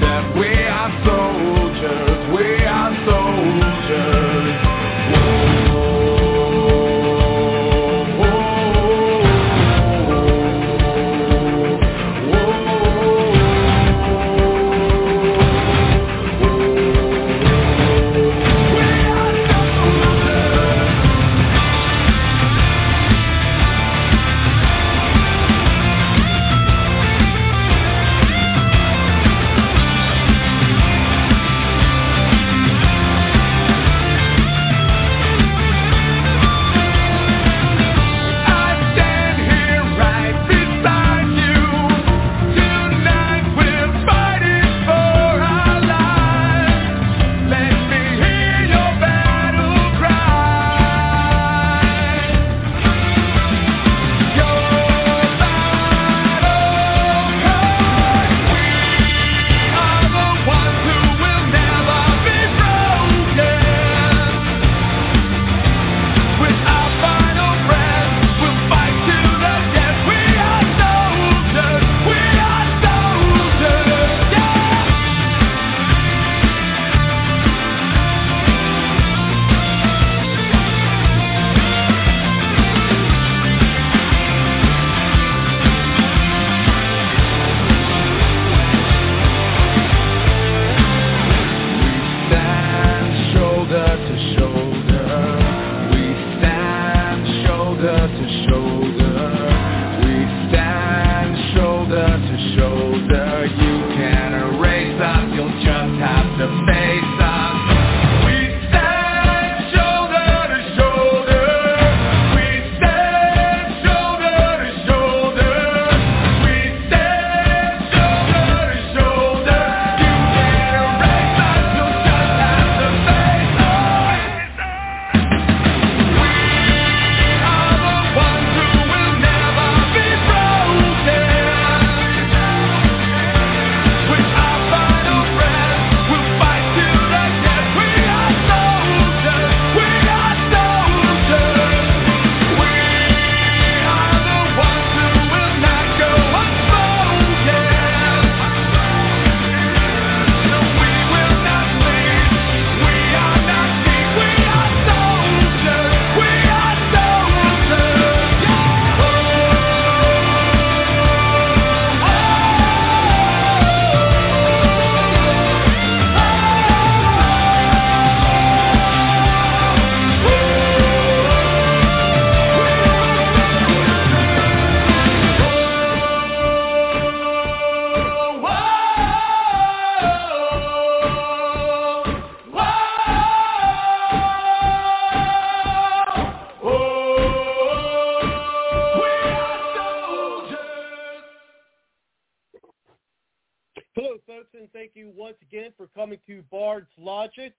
death. We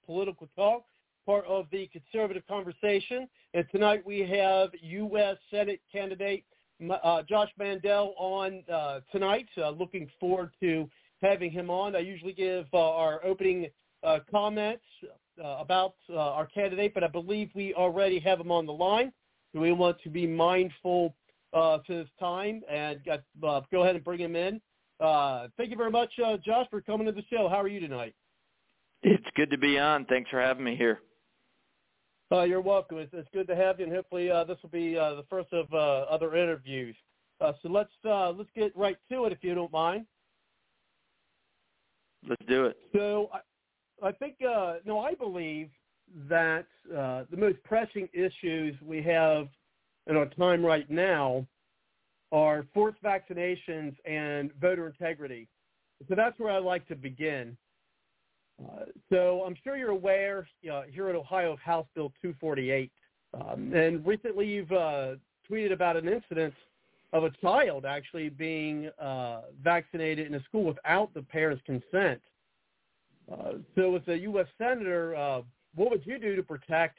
Political Talk, part of the conservative conversation. And tonight we have U.S. Senate candidate uh, Josh Mandel on uh, tonight. Uh, looking forward to having him on. I usually give uh, our opening uh, comments uh, about our candidate, but I believe we already have him on the line. So we want to be mindful to this time and go ahead and bring him in. Thank you very much, Josh, for coming to the show. How are you tonight? It's good to be on. Thanks for having me here. Uh, you're welcome. It's, it's good to have you, and hopefully uh, this will be uh, the first of uh, other interviews. Uh, so let's uh, let's get right to it, if you don't mind. Let's do it. So I, I think uh, no, I believe that uh, the most pressing issues we have in our time right now are forced vaccinations and voter integrity. So that's where I'd like to begin. Uh, so I'm sure you're aware uh, here in Ohio of House Bill 248. Um, and recently you've uh, tweeted about an incident of a child actually being uh, vaccinated in a school without the parent's consent. So as a U.S. Senator, what would you do to protect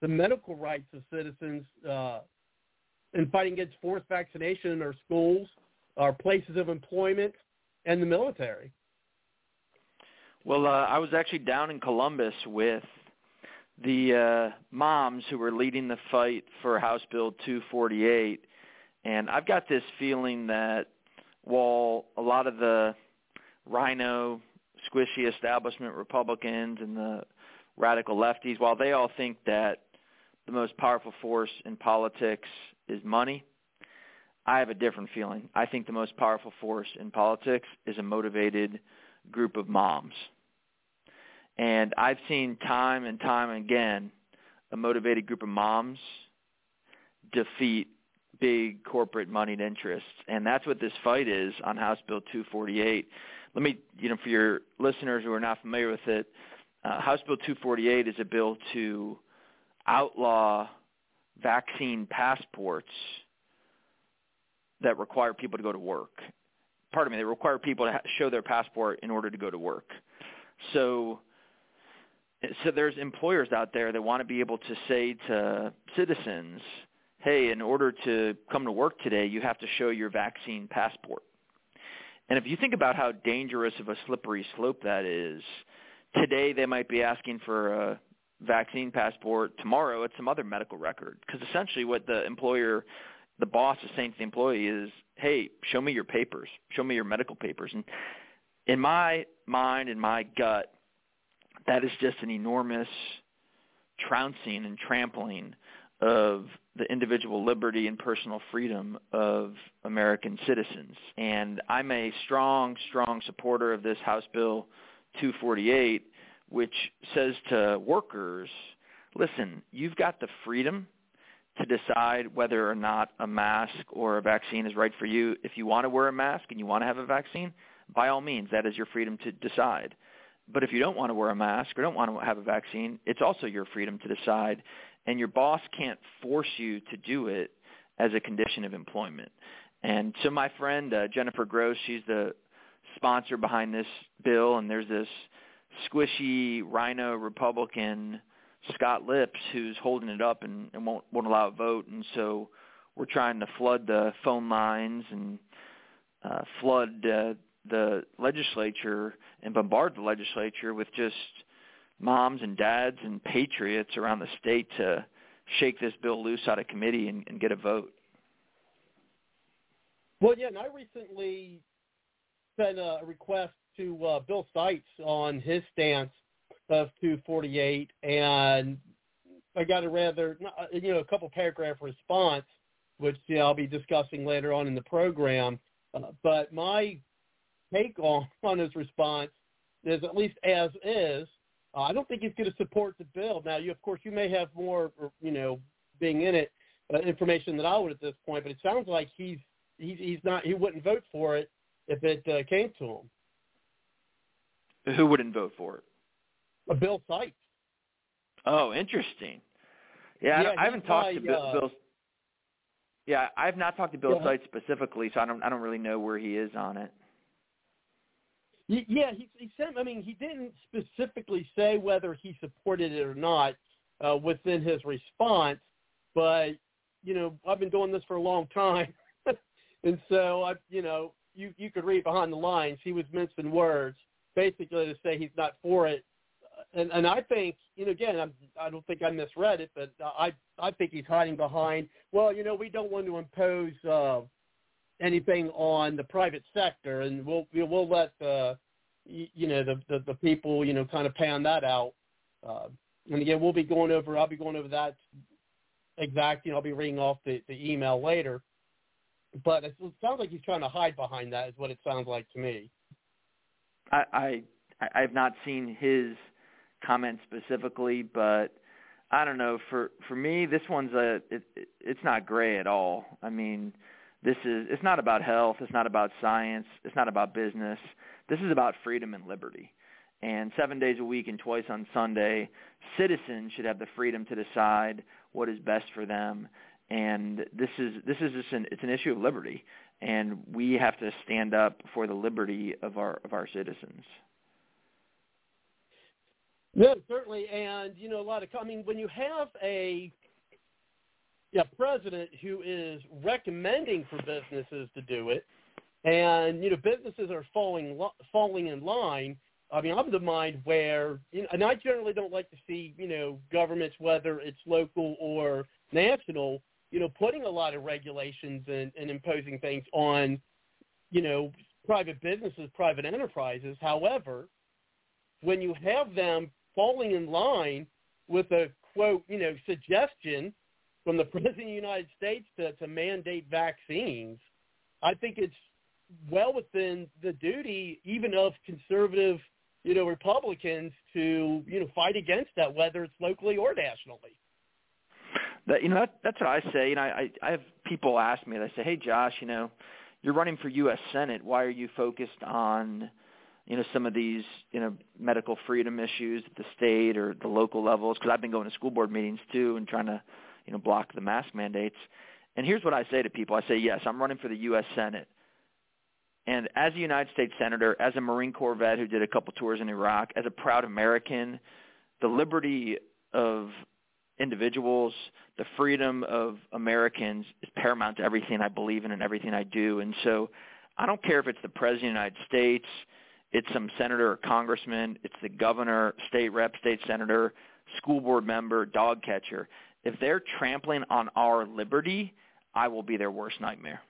the medical rights of citizens in fighting against forced vaccination in our schools, our places of employment, and the military? Well, uh, I was actually down in Columbus with the uh, moms who were leading the fight for House Bill 248, and I've got this feeling that while a lot of the rhino, squishy establishment Republicans and the radical lefties, while they all think that the most powerful force in politics is money, I have a different feeling. I think the most powerful force in politics is a motivated group of moms. And I've seen time and time again a motivated group of moms defeat big corporate moneyed interests. And that's what this fight is on House Bill 248. Let me, you know, for your listeners who are not familiar with it, uh, House Bill 248 is a bill to outlaw vaccine passports that require people to go to work. Pardon me, they require people to show their passport in order to go to work. So so there's employers out there that want to be able to say to citizens, "Hey, in order to come to work today, you have to show your vaccine passport." And if you think about how dangerous of a slippery slope that is, today they might be asking for a vaccine passport. Tomorrow it's some other medical record. Because essentially what the employer, the boss is saying to the employee is, hey, show me your papers. Show me your medical papers. And in my mind, in my gut, that is just an enormous trouncing and trampling of the individual liberty and personal freedom of American citizens. And I'm a strong, strong supporter of this House Bill 248, which says to workers, listen, you've got the freedom to decide whether or not a mask or a vaccine is right for you. If you want to wear a mask and you want to have a vaccine, by all means, that is your freedom to decide. But if you don't want to wear a mask or don't want to have a vaccine, it's also your freedom to decide. And your boss can't force you to do it as a condition of employment. And so my friend uh, Jennifer Gross, she's the sponsor behind this bill, and there's this squishy rhino Republican Scott Lipps who's holding it up and, and won't won't allow a vote. And so we're trying to flood the phone lines and uh, flood uh, the legislature and bombard the legislature with just moms and dads and patriots around the state to shake this bill loose out of committee and, and get a vote. Well, yeah, and I recently sent a request to uh, Bill Seitz on his stance of 248, and I got a rather, you know, a couple paragraph response, which I'll be discussing later on in the program. Uh, but my take on, on his response is at least as is. Uh, I don't think he's going to support the bill. Now, you of course you may have more, you know, being in it uh, information than I would at this point, but it sounds like he's he's he's not he wouldn't vote for it if it uh, came to him. Who wouldn't vote for it? A Bill Seitz. Oh, interesting. Yeah, yeah I, I haven't talked to Bill. Uh, Bill yeah, I've not talked to Bill Yeah. Seitz specifically, so I don't I don't really know where he is on it. Yeah, he, he said. I mean, he didn't specifically say whether he supported it or not uh, within his response, but you know, I've been doing this for a long time, and so I, you know, you you could read behind the lines. He was mincing words, basically to say he's not for it, and and I think, you know, again, I'm, I don't think I misread it, but I I think he's hiding behind. Well, you know, we don't want to impose. Uh, anything on the private sector, and we'll we'll let the you know the the, the people you know kind of pan that out. Uh, and again, we'll be going over. I'll be going over that exact. You know, I'll be reading off the, the email later. But it sounds like he's trying to hide behind that. Is what it sounds like to me. I I I have not seen his comments specifically, but I don't know. For for me, this one's a it, it's not gray at all. I mean, this is it's not about health. It's not about science. It's not about business. This is about freedom and liberty. And seven days a week and twice on Sunday, citizens should have the freedom to decide what is best for them. And this is this is just an it's an issue of liberty, and we have to stand up for the liberty of our of our citizens. No, certainly, and you know a lot of. I mean, when you have a yeah, president who is recommending for businesses to do it, and you know businesses are falling falling in line. I mean, I'm the mind where, you know, and I generally don't like to see you know governments, whether it's local or national, you know, putting a lot of regulations and, and imposing things on, you know, private businesses, private enterprises. However, when you have them falling in line with a quote, you know, suggestion from the President of the United States to, to mandate vaccines, I think it's well within the duty even of conservative, you know, Republicans to, you know, fight against that, whether it's locally or nationally. That you know that, that's what I say. You know, I I have people ask me. They say, "Hey, Josh, you know, you're running for U.S. Senate. Why are you focused on you know some of these you know medical freedom issues at the state or the local levels because I've been going to school board meetings too and trying to you know block the mask mandates. And here's what I say to people: I say, yes, I'm running for the U.S. Senate. And as a United States Senator, as a Marine Corps vet who did a couple tours in Iraq, as a proud American, the liberty of individuals, the freedom of Americans is paramount to everything I believe in and everything I do. And so I don't care if it's the President of the United States, it's some senator or congressman, it's the governor, state rep, state senator, school board member, dog catcher. If they're trampling on our liberty, I will be their worst nightmare.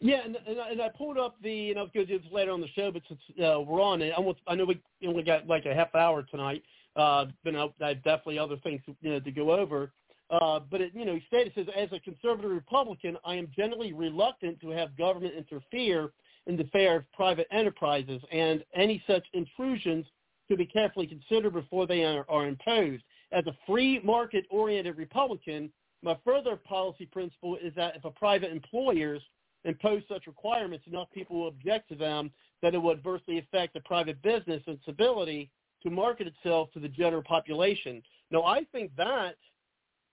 Yeah, and, and, I, and I pulled up the, you know, because it's later on the show, but since uh, we're on it, almost, I know we only got like a half hour tonight, uh, but I have definitely other things you know, to go over. Uh, but it, you know, he stated, says, as a conservative Republican, I am generally reluctant to have government interfere in the affair of private enterprises, and any such intrusions to be carefully considered before they are, are imposed. As a free market-oriented Republican, my further policy principle is that if a private employers impose such requirements, enough people will object to them that it will adversely affect the private business and its ability to market itself to the general population. Now, I think that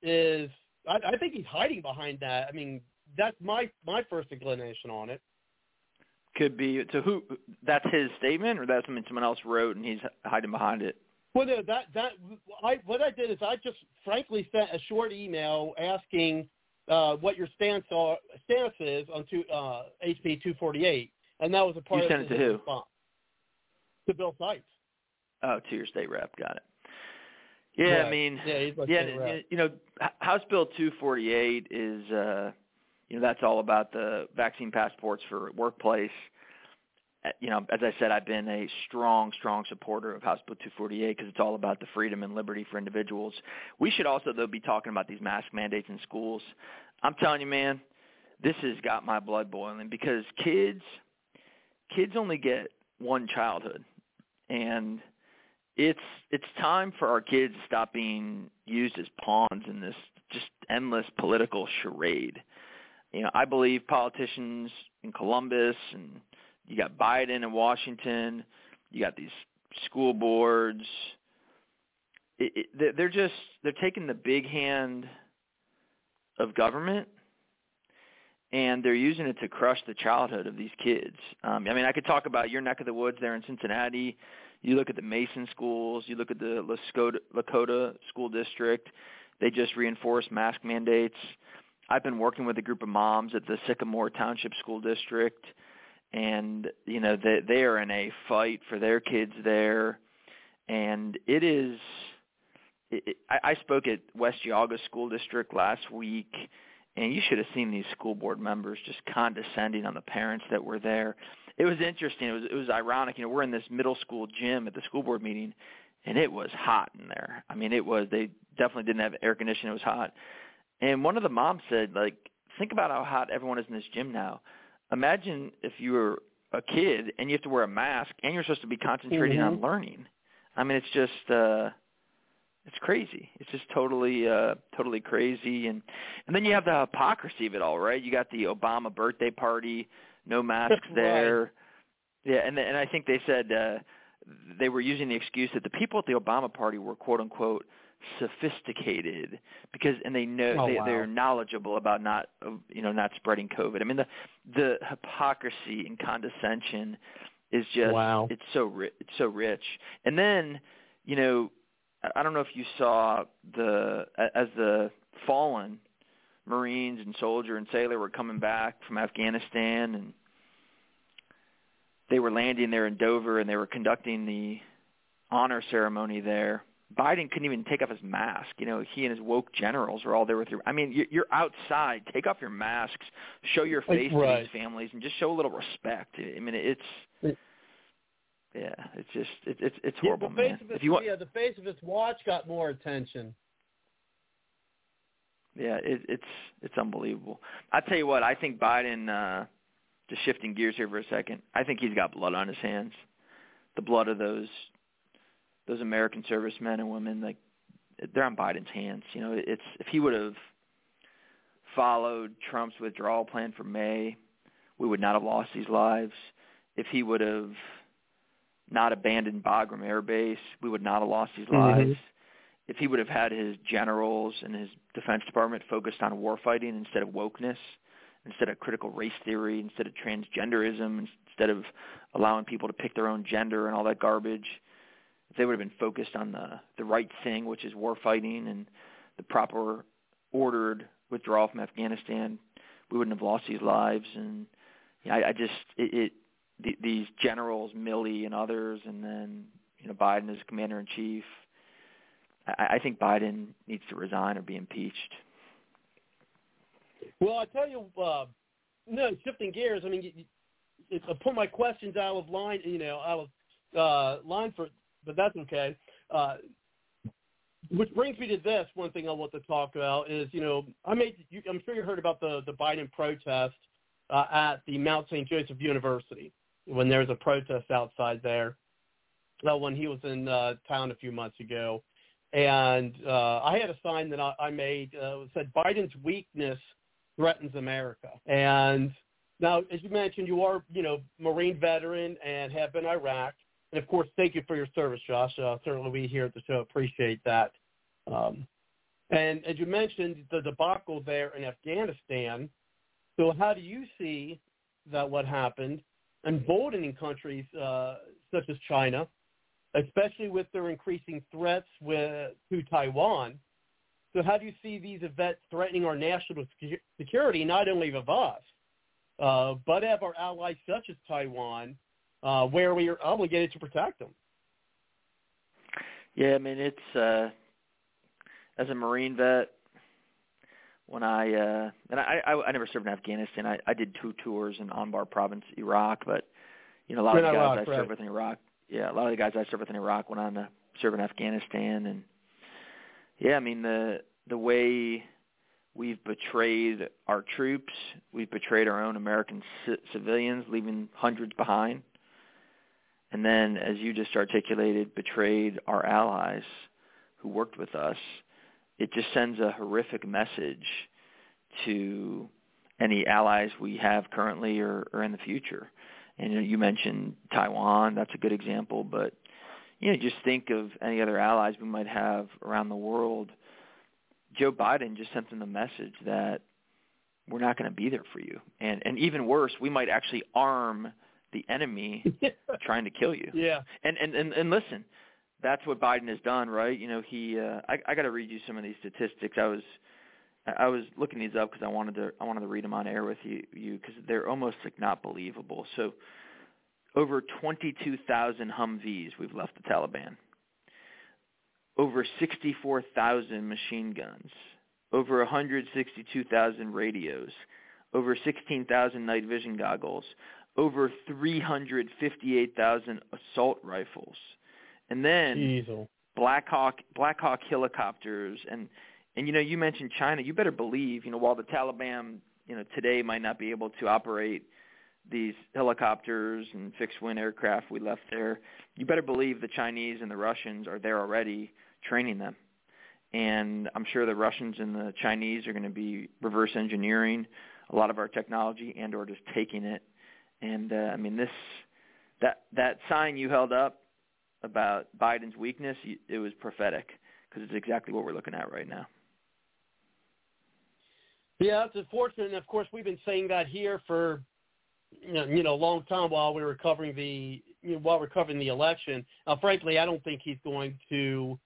is, I, I think he's hiding behind that. I mean, that's my my first inclination on it could be to who that's his statement or that's something someone else wrote and he's hiding behind it well no, that that i what i did is i just frankly sent a short email asking uh what your stance are stance is on two uh hb 248 and that was a part you sent of it to who response. to bill Seitz. oh to your state rep got it yeah Correct. i mean yeah, yeah you know house bill 248 is uh you know that's all about the vaccine passports for workplace. You know, as I said, I've been a strong, strong supporter of House Bill 248 because it's all about the freedom and liberty for individuals. We should also, though, be talking about these mask mandates in schools. I'm telling you, man, this has got my blood boiling because kids, kids only get one childhood, and it's it's time for our kids to stop being used as pawns in this just endless political charade you know, I believe politicians in Columbus and you got Biden in Washington, you got these school boards. It, it, they're just they're taking the big hand of government and they're using it to crush the childhood of these kids. Um, I mean, I could talk about your neck of the woods there in Cincinnati. You look at the Mason schools. You look at the Lakota, Lakota school district. They just reinforced mask mandates. I've been working with a group of moms at the Sycamore Township School District, and you know they they are in a fight for their kids there, and it is. It, I, I spoke at West Geauga School District last week, and you should have seen these school board members just condescending on the parents that were there. It was interesting. It was it was ironic. You know, we're in this middle school gym at the school board meeting, and it was hot in there. I mean, it was. They definitely didn't have air conditioning. It was hot and one of the moms said, like, think about how hot everyone is in this gym now. Imagine if you were a kid and you have to wear a mask and you're supposed to be concentrating mm-hmm. on learning. I mean, it's just uh It's crazy. It's just totally uh totally crazy and and then you have the hypocrisy of it all, right? You got the Obama birthday party, no masks there. Yeah, and and I think they said uh they were using the excuse that the people at the Obama party were quote unquote sophisticated because and they know Oh, they wow. they're knowledgeable about not you know not spreading covid. I mean the the hypocrisy and condescension is just Wow. it's so ri- it's so rich. And then, you know, I don't know if you saw the as the fallen Marines and soldier and sailor were coming back from Afghanistan and they were landing there in Dover and they were conducting the honor ceremony there. Biden couldn't even take off his mask. You know, he and his woke generals were all there with your. I mean, you- you're outside. Take off your masks. Show your Like, face to these families and just show a little respect. I mean, it's It- yeah, it's just it, it's it's Yeah, horrible, the face man. of his, If you want, yeah, the face of his watch got more attention. yeah, it, it's it's unbelievable. I tell you what, I think Biden. uh Just shifting gears here for a second, I think he's got blood on his hands. The blood of those those American servicemen and women, like they're on Biden's hands. You know, it's if he would have followed Trump's withdrawal plan for May, we would not have lost these lives. If he would have not abandoned Bagram Air Base, we would not have lost these Mhm. lives. If he would have had his generals and his Defense Department focused on war fighting instead of wokeness, instead of critical race theory, instead of transgenderism, instead of allowing people to pick their own gender and all that garbage, they would have been focused on the the right thing, which is war fighting and the proper ordered withdrawal from Afghanistan, we wouldn't have lost these lives. And yeah, I, I just it, it the, these generals, Milley and others, and then you know Biden as commander in chief. I, I think Biden needs to resign or be impeached. Well, I tell you, uh, no, shifting gears. I mean, you, you, I put my questions out of line, you know, out of uh, line for, but that's okay. Uh, which brings me to this one thing I want to talk about is, you know, I made. You, I'm sure you heard about the the Biden protest uh, at the Mount St. Joseph University when there was a protest outside there. Uh, when he was in uh, town a few months ago, and uh, I had a sign that I, I made uh, said Biden's weakness threatens America. And now, as you mentioned, you are, you know, Marine veteran and have been Iraq. And of course, thank you for your service, Josh. Uh, certainly, we here at the show appreciate that. Um, and as you mentioned, the debacle there in Afghanistan. So, how do you see that what happened emboldening countries uh, such as China, especially with their increasing threats with, to Taiwan? So how do you see these events threatening our national security, not only of us, uh, but of our allies such as Taiwan, uh, where we are obligated to protect them? Yeah, I mean it's uh as a Marine vet when I uh and I I, I never served in Afghanistan. I, I did two tours in Anbar province, Iraq, but you know, a lot of the guys Iraq, I right. served with in Iraq yeah, a lot of the guys I served with in Iraq went on to serve in Afghanistan and yeah, I mean the the way we've betrayed our troops, we've betrayed our own American c- civilians, leaving hundreds behind. And then, as you just articulated, betrayed our allies who worked with us. It just sends a horrific message to any allies we have currently or, or in the future. And you, mentioned Taiwan, that's a good example, but you know, just think of any other allies we might have around the world. Joe Biden just sent them the message that we're not going to be there for you. And and even worse, we might actually arm the enemy trying to kill you. yeah. And and and, and listen, that's what Biden has done, right? You know, he. Uh, I I got to read you some of these statistics. I was I was looking these up because I wanted to I wanted to read them on air with you you because they're almost like not believable. So, over 22,000 Humvees we've left the Taliban. Over 64,000 machine guns. Over 162,000 radios. Over 16,000 night vision goggles. Over 358,000 assault rifles. And then Diesel. Black Hawk Black Hawk helicopters and and you know you mentioned China you better believe you know while the Taliban you know today might not be able to operate these helicopters and fixed wing aircraft we left there you better believe the Chinese and the Russians are there already training them and I'm sure the Russians and the Chinese are going to be reverse engineering a lot of our technology and or just taking it. And uh, I mean this that that sign you held up about Biden's weakness, it was prophetic because it's exactly what we're looking at right now. Yeah, it's unfortunate, of course we've been saying that here for you know, you know a long time while we were covering the you know, while we're covering the election. Frankly, I don't think he's going to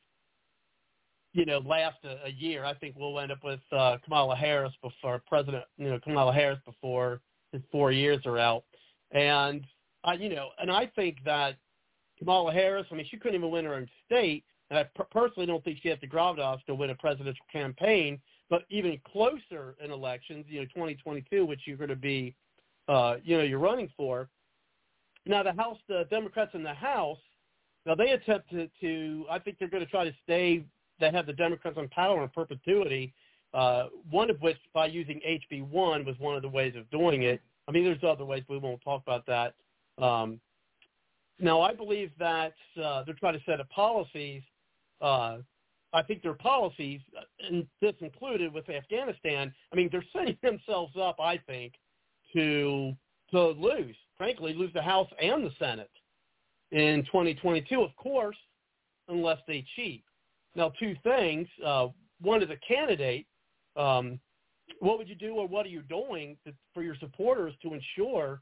you know last a, a year. I think we'll end up with uh, Kamala Harris before President you know Kamala Harris before his four years are out, and I you know and I think that Kamala Harris. I mean, she couldn't even win her own state, and I personally don't think she has the gravitas to win a presidential campaign. But even closer in elections, you know, 2022, which you're going to be, uh, you know, you're running for. Now, the House, the Democrats in the House, now they attempt to, to I think they're going to try to stay. They have the Democrats on power in perpetuity. Uh, one of which, by using HB1, was one of the ways of doing it. I mean, there's other ways, but we won't talk about that. Um, now, I believe that uh, they're trying to set up policies. Uh, I think their policies, and this included with Afghanistan, I mean, they're setting themselves up, I think, to to lose, frankly, lose the House and the Senate in 2022, of course, unless they cheat. Now, two things. Uh, one is a candidate. Um, what would you do, or what are you doing to, for your supporters to ensure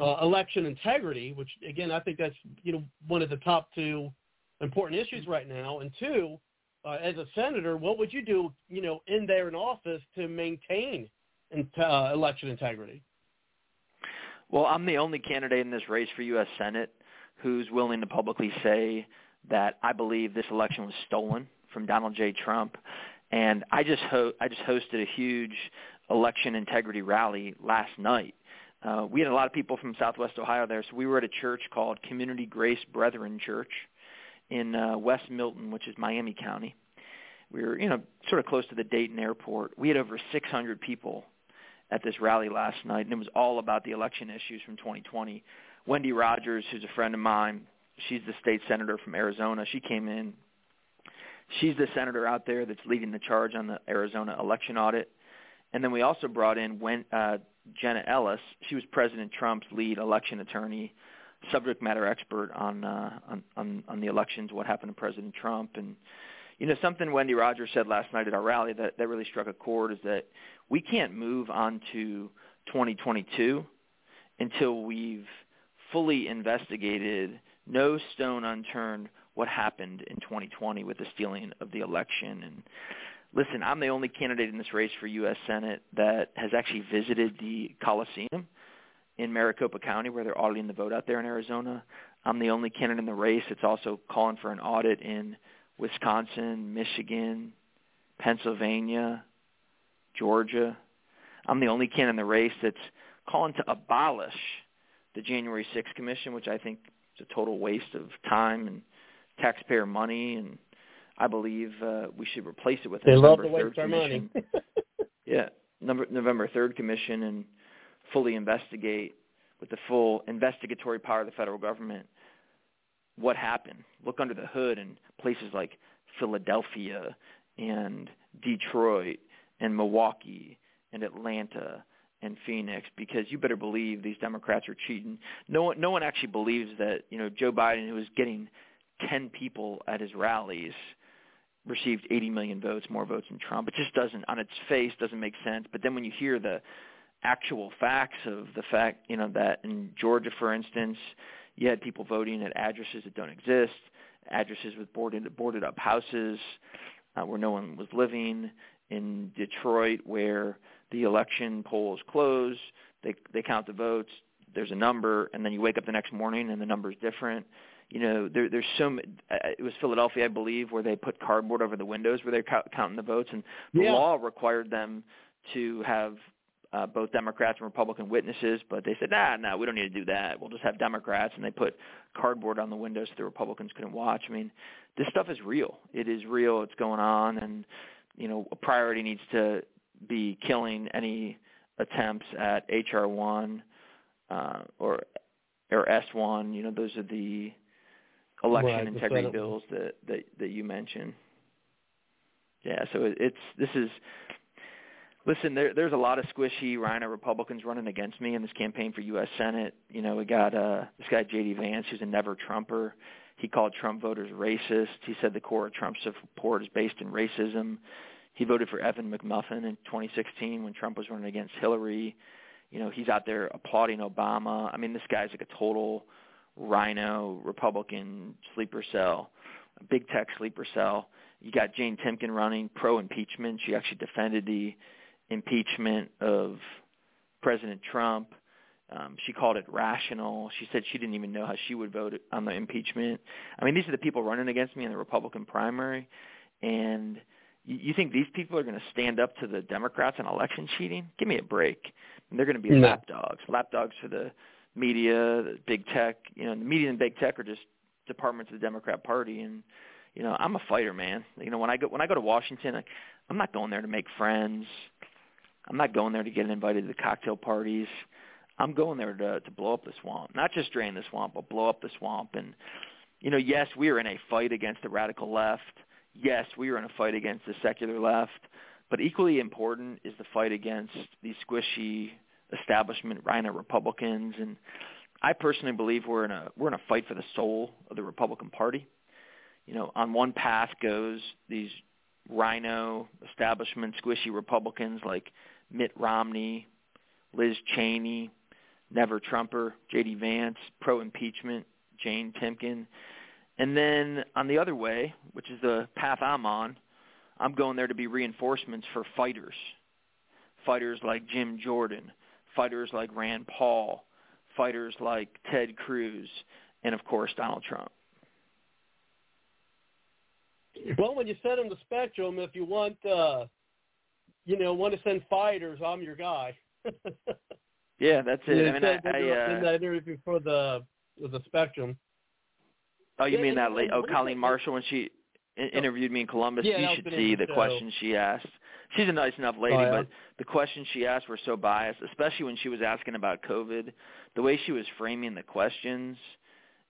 uh, election integrity, which again I think that's you know one of the top two important issues right now. And two, uh, as a senator, what would you do you know in there in office to maintain in, uh, election integrity? Well, I'm the only candidate in this race for U.S. Senate who's willing to publicly say that I believe this election was stolen from Donald J. Trump. And I just ho- I just hosted a huge election integrity rally last night uh, we had a lot of people from Southwest Ohio there, so we were at a church called Community Grace Brethren Church in uh, West Milton, which is Miami County. We were, you know, sort of close to the Dayton airport. We had over 600 people at this rally last night, and it was all about the election issues from 2020. Wendy Rogers, who's a friend of mine, she's the state senator from Arizona. She came in. She's the senator out there that's leading the charge on the Arizona election audit. And then we also brought in when, uh, Jenna Ellis. She was President Trump's lead election attorney, subject matter expert on uh, on, on on the elections, what happened to President Trump, and you know something Wendy Rogers said last night at our rally that that really struck a chord is that we can't move on to 2022 until we've fully investigated, no stone unturned, what happened in 2020 with the stealing of the election and listen, I'm the only candidate in this race for U.S. Senate that has actually visited the Coliseum in Maricopa County where they're auditing the vote out there in Arizona. I'm the only candidate in the race that's also calling for an audit in Wisconsin, Michigan, Pennsylvania, Georgia. I'm the only candidate in the race that's calling to abolish the January 6th Commission, which I think is a total waste of time and taxpayer money and I believe uh, we should replace it with a they November love to third commission. yeah, number, November third commission and fully investigate with the full investigatory power of the federal government what happened. Look under the hood in places like Philadelphia and Detroit and Milwaukee and Atlanta and Phoenix because you better believe these Democrats are cheating. No one no one actually believes that, you know, Joe Biden who is getting 10 people at his rallies received 80 million votes, more votes than Trump. It just doesn't, on its face, doesn't make sense. But then when you hear the actual facts of the fact, you know, that in Georgia, for instance, you had people voting at addresses that don't exist, addresses with boarded boarded up houses uh, where no one was living. In Detroit, where the election polls close, they they count the votes. There's a number, and then you wake up the next morning and the number is different you know, there, there's so uh, it was Philadelphia, I believe, where they put cardboard over the windows where they're counting the votes, and the yeah. law required them to have uh, both Democrats and Republican witnesses, but they said, nah, no, we don't need to do that. We'll just have Democrats, and they put cardboard on the windows so the Republicans couldn't watch. I mean, this stuff is real. It is real. It's going on, and you know, a priority needs to be killing any attempts at HR one uh, or or S one. You know, those are the election right, integrity bills that, that that you mentioned. Yeah, so it, it's this is listen, there there's a lot of squishy Rhino Republicans running against me in this campaign for US Senate. You know, we got uh this guy JD Vance who's a never Trumper. He called Trump voters racist. He said the core of Trump's support is based in racism. He voted for Evan McMuffin in 2016 when Trump was running against Hillary. You know, he's out there applauding Obama. I mean, this guy's like a total rhino Republican sleeper cell, big tech sleeper cell. You got Jane Timken running pro impeachment. She actually defended the impeachment of President Trump. Um, she called it rational. She said she didn't even know how she would vote on the impeachment. I mean, these are the people running against me in the Republican primary, and you, you think these people are going to stand up to the Democrats on election cheating? Give me a break. And they're going to be No. lapdogs, lapdogs for the media, big tech. You know, media and big tech are just departments of the Democrat Party, and you know, I'm a fighter, man. You know, when I go when I go to Washington, I, I'm not going there to make friends. I'm not going there to get invited to the cocktail parties. I'm going there to to blow up the swamp, not just drain the swamp, but blow up the swamp. And you know, yes, we are in a fight against the radical left. Yes, we are in a fight against the secular left. But equally important is the fight against these squishy establishment rhino Republicans. And I personally believe we're in a we're in a fight for the soul of the Republican Party. You know, on one path goes these rhino establishment squishy Republicans like Mitt Romney, Liz Cheney, Never Trumper, J.D. Vance, pro impeachment, Jane Timken. And then on the other way, which is the path I'm on, I'm going there to be reinforcements for fighters. Fighters like Jim Jordan, fighters like Rand Paul, fighters like Ted Cruz, and of course Donald Trump. Well, when you set on the spectrum, if you want, uh, you know, want to send fighters, I'm your guy. Yeah, that's it. I mean, I, I, were in uh, that interview for the the spectrum. oh, you Yeah, mean that late? Oh, Colleen Marshall when she interviewed me in Columbus. Yeah, you should see the show. questions she asked. She's a nice enough lady, Oh, yeah? but the questions she asked were so biased, especially when she was asking about COVID. The way she was framing the questions,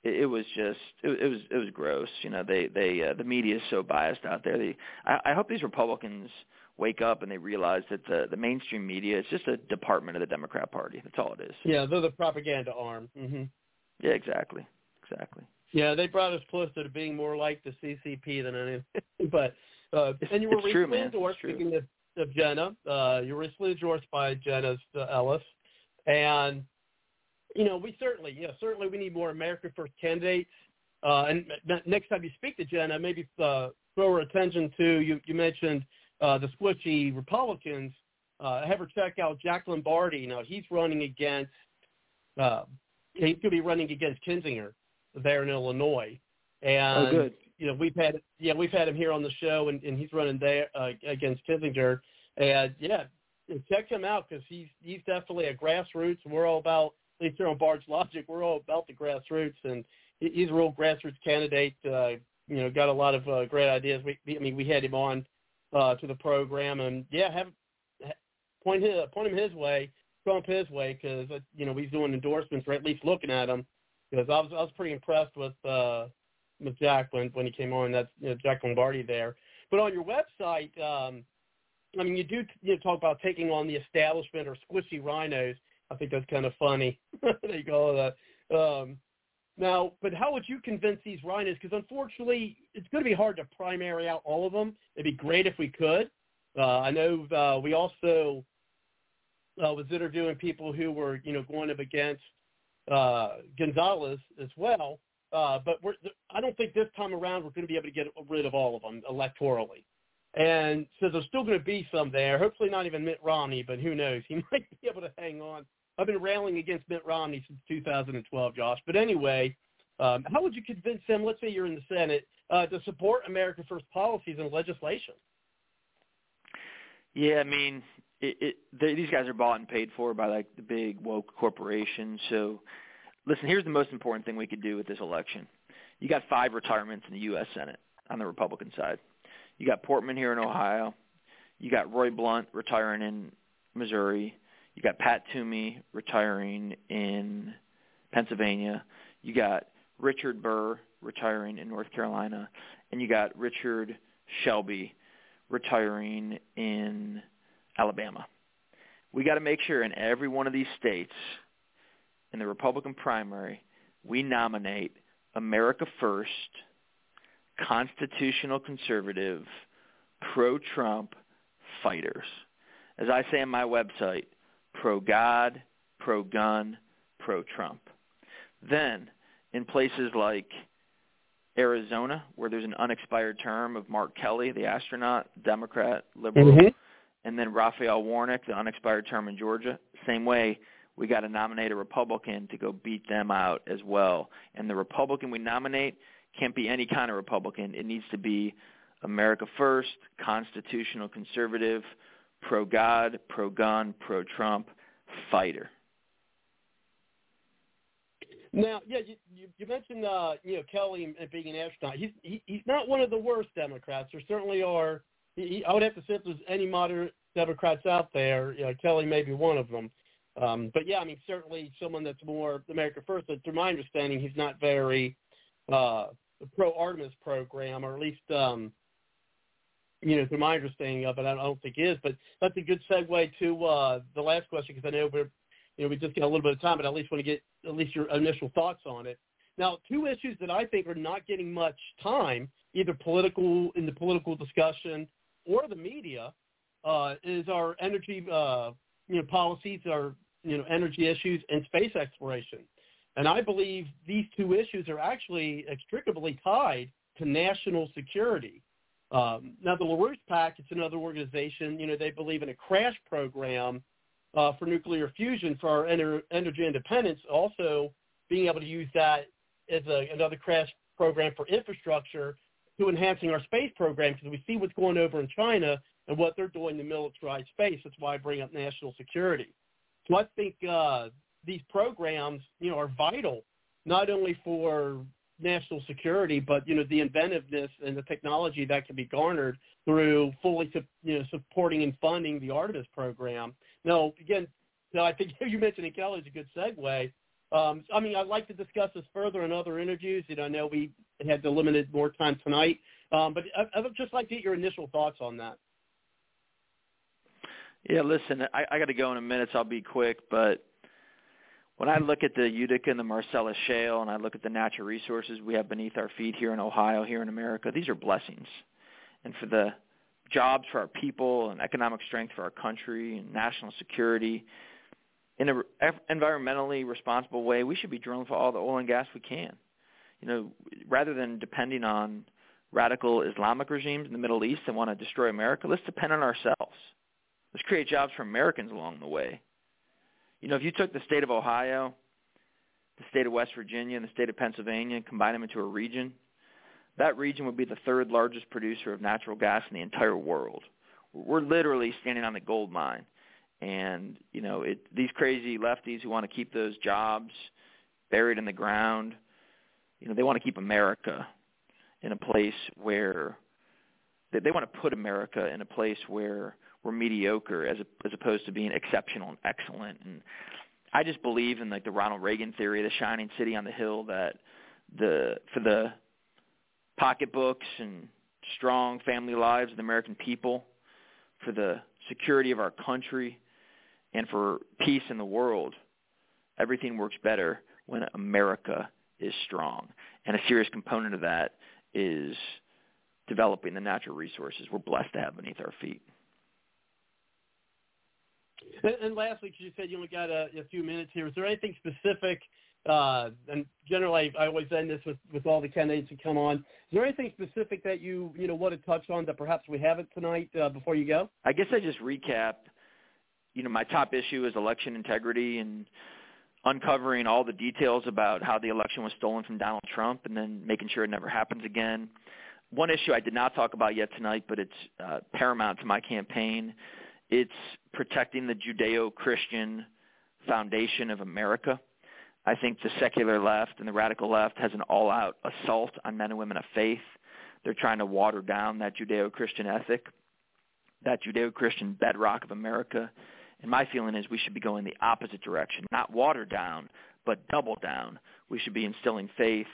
it, it was just it, it was it was gross. You know, they they uh, the media is so biased out there. They I, I hope these Republicans wake up and they realize that the the mainstream media is just a department of the Democrat Party. That's all it is. Yeah, they're the propaganda arm. hmm Yeah, exactly, exactly. Yeah, they brought us closer to being more like the CCP than anything. but uh, and you were it's recently. It's endorsed. true. Speaking of, of Jenna, uh, you were recently endorsed by Jenna uh, Ellis, and you know we certainly, yeah, certainly we need more America First candidates. Uh, and next time you speak to Jenna, maybe uh, throw her attention to you. You mentioned uh, the squishy Republicans. Uh, have her check out Jack Lombardi. Now he's running against. Uh, he's going to be running against Kinzinger there in Illinois. And Oh, good. You know, we've had yeah, we've had him here on the show, and, and he's running there uh, against Kissinger, and yeah, check him out because he's he's definitely a grassroots. We're all about at least here on Bard's Logic, we're all about the grassroots, and he- he's a real grassroots candidate. Uh, you know, got a lot of uh, great ideas. We, I mean, we had him on uh, to the program, and yeah, have point his, point him his way, Trump his way, because uh, you know he's doing endorsements or at least looking at them. Because I was I was pretty impressed with uh, with Jack when when he came on. That's you know, Jack Lombardi there. But on your website, um, I mean, you do you know, talk about taking on the establishment or squishy rhinos. I think that's kind of funny. they call it that. Um, now, but how would you convince these rhinos? Because unfortunately, it's going to be hard to primary out all of them. It'd be great if we could. Uh, I know uh, we also uh, was interviewing people who were, you know, going up against uh, Gonzalez as well. Uh, but we're, I don't think this time around we're going to be able to get rid of all of them electorally. And so there's still going to be some there. Hopefully not even Mitt Romney, but who knows? He might be able to hang on. I've been railing against Mitt Romney since 2012, Josh. But anyway, um, how would you convince them, let's say you're in the Senate, uh, to support America First policies and legislation? Yeah, I mean, it, it, they, these guys are bought and paid for by like the big woke corporations. So, listen, here's the most important thing we could do with this election. You got five retirements in the U.S. Senate on the Republican side. You got Portman here in Ohio. You got Roy Blunt retiring in Missouri. You got Pat Toomey retiring in Pennsylvania. You got Richard Burr retiring in North Carolina, and you got Richard Shelby retiring in Alabama. We got to make sure in every one of these states in the Republican primary, we nominate America First, constitutional conservative, pro-Trump fighters. As I say on my website, pro-God, pro-gun, pro-Trump. Then, in places like Arizona, where there's an unexpired term of Mark Kelly, the astronaut, Democrat, liberal, Mhm. and then Raphael Warnock, the unexpired term in Georgia. Same way, we got to nominate a Republican to go beat them out as well. And the Republican we nominate can't be any kind of Republican. It needs to be America First, constitutional conservative, pro-God, pro-gun, pro-Trump fighter. Now, yeah, you, you, mentioned uh, you know Kelly and being an astronaut. He's he, he's not one of the worst Democrats. There certainly are. He, I would have to say if there's any moderate Democrats out there, you know, Kelly may be one of them. Um, but yeah, I mean, certainly someone that's more America First. But to my understanding, he's not very uh, pro Artemis program, or at least um, you know, to my understanding of it, I don't think is. But that's a good segue to uh, the last question because I know we're you know, we just get a little bit of time, but I at least want to get at least your initial thoughts on it. Now, two issues that I think are not getting much time, either political in the political discussion or the media, uh, is our energy, uh, you know, policies, are, you know, energy issues, and space exploration. And I believe these two issues are actually extricably tied to national security. Um, now, the LaRouche PAC, it's another organization. You know, they believe in a crash program uh, for nuclear fusion for our ener- energy independence, also being able to use that as a, another crash program for infrastructure to enhancing our space program because we see what's going over in China and what they're doing to militarize space. That's why I bring up national security. So I think uh, these programs, you know, are vital not only for national security, but you know the inventiveness and the technology that can be garnered through fully, you know, supporting and funding the Artemis program. Now, again, now I think you mentioning Kelly is a good segue. Um, I mean, I'd like to discuss this further in other interviews. You know, I know we had the limited more time tonight, um, but I, I would just like to get your initial thoughts on that. Yeah, listen, I, I got to go in a minute, so I'll be quick. But when I look at the Utica and the Marcellus Shale, and I look at the natural resources we have beneath our feet here in Ohio, here in America, these are blessings. And for the jobs for our people and economic strength for our country and national security in an environmentally responsible way, we should be drilling for all the oil and gas we can. You know, rather than depending on radical Islamic regimes in the Middle East that want to destroy America, let's depend on ourselves. Let's create jobs for Americans along the way. You know, if you took the state of Ohio, the state of West Virginia, and the state of Pennsylvania and combined them into a region, that region would be the third largest producer of natural gas in the entire world. We're literally standing on the gold mine. And, you know, it, these crazy lefties who want to keep those jobs buried in the ground, you know, they want to keep America in a place where they, they want to put America in a place where we're mediocre as a, as opposed to being exceptional and excellent. And I just believe in like the Ronald Reagan theory, the shining city on the hill that the for the pocketbooks and strong family lives of the American people, for the security of our country, and for peace in the world, everything works better when America is strong. And a serious component of that is developing the natural resources we're blessed to have beneath our feet. And, lastly, because you said you only got a, a few minutes here, is there anything specific uh, and generally I always end this with, with all the candidates who come on. Is there anything specific that you you know want to touch on that perhaps we haven't tonight uh, before you go? I guess I just recap. You know, my top issue is election integrity and uncovering all the details about how the election was stolen from Donald Trump, and then making sure it never happens again. One issue I did not talk about yet tonight, but it's uh, paramount to my campaign. It's protecting the Judeo-Christian foundation of America I think the secular left and the radical left has an all-out assault on men and women of faith. They're trying to water down that Judeo-Christian ethic, that Judeo-Christian bedrock of America. And my feeling is we should be going the opposite direction, not water down, but double down. We should be instilling faith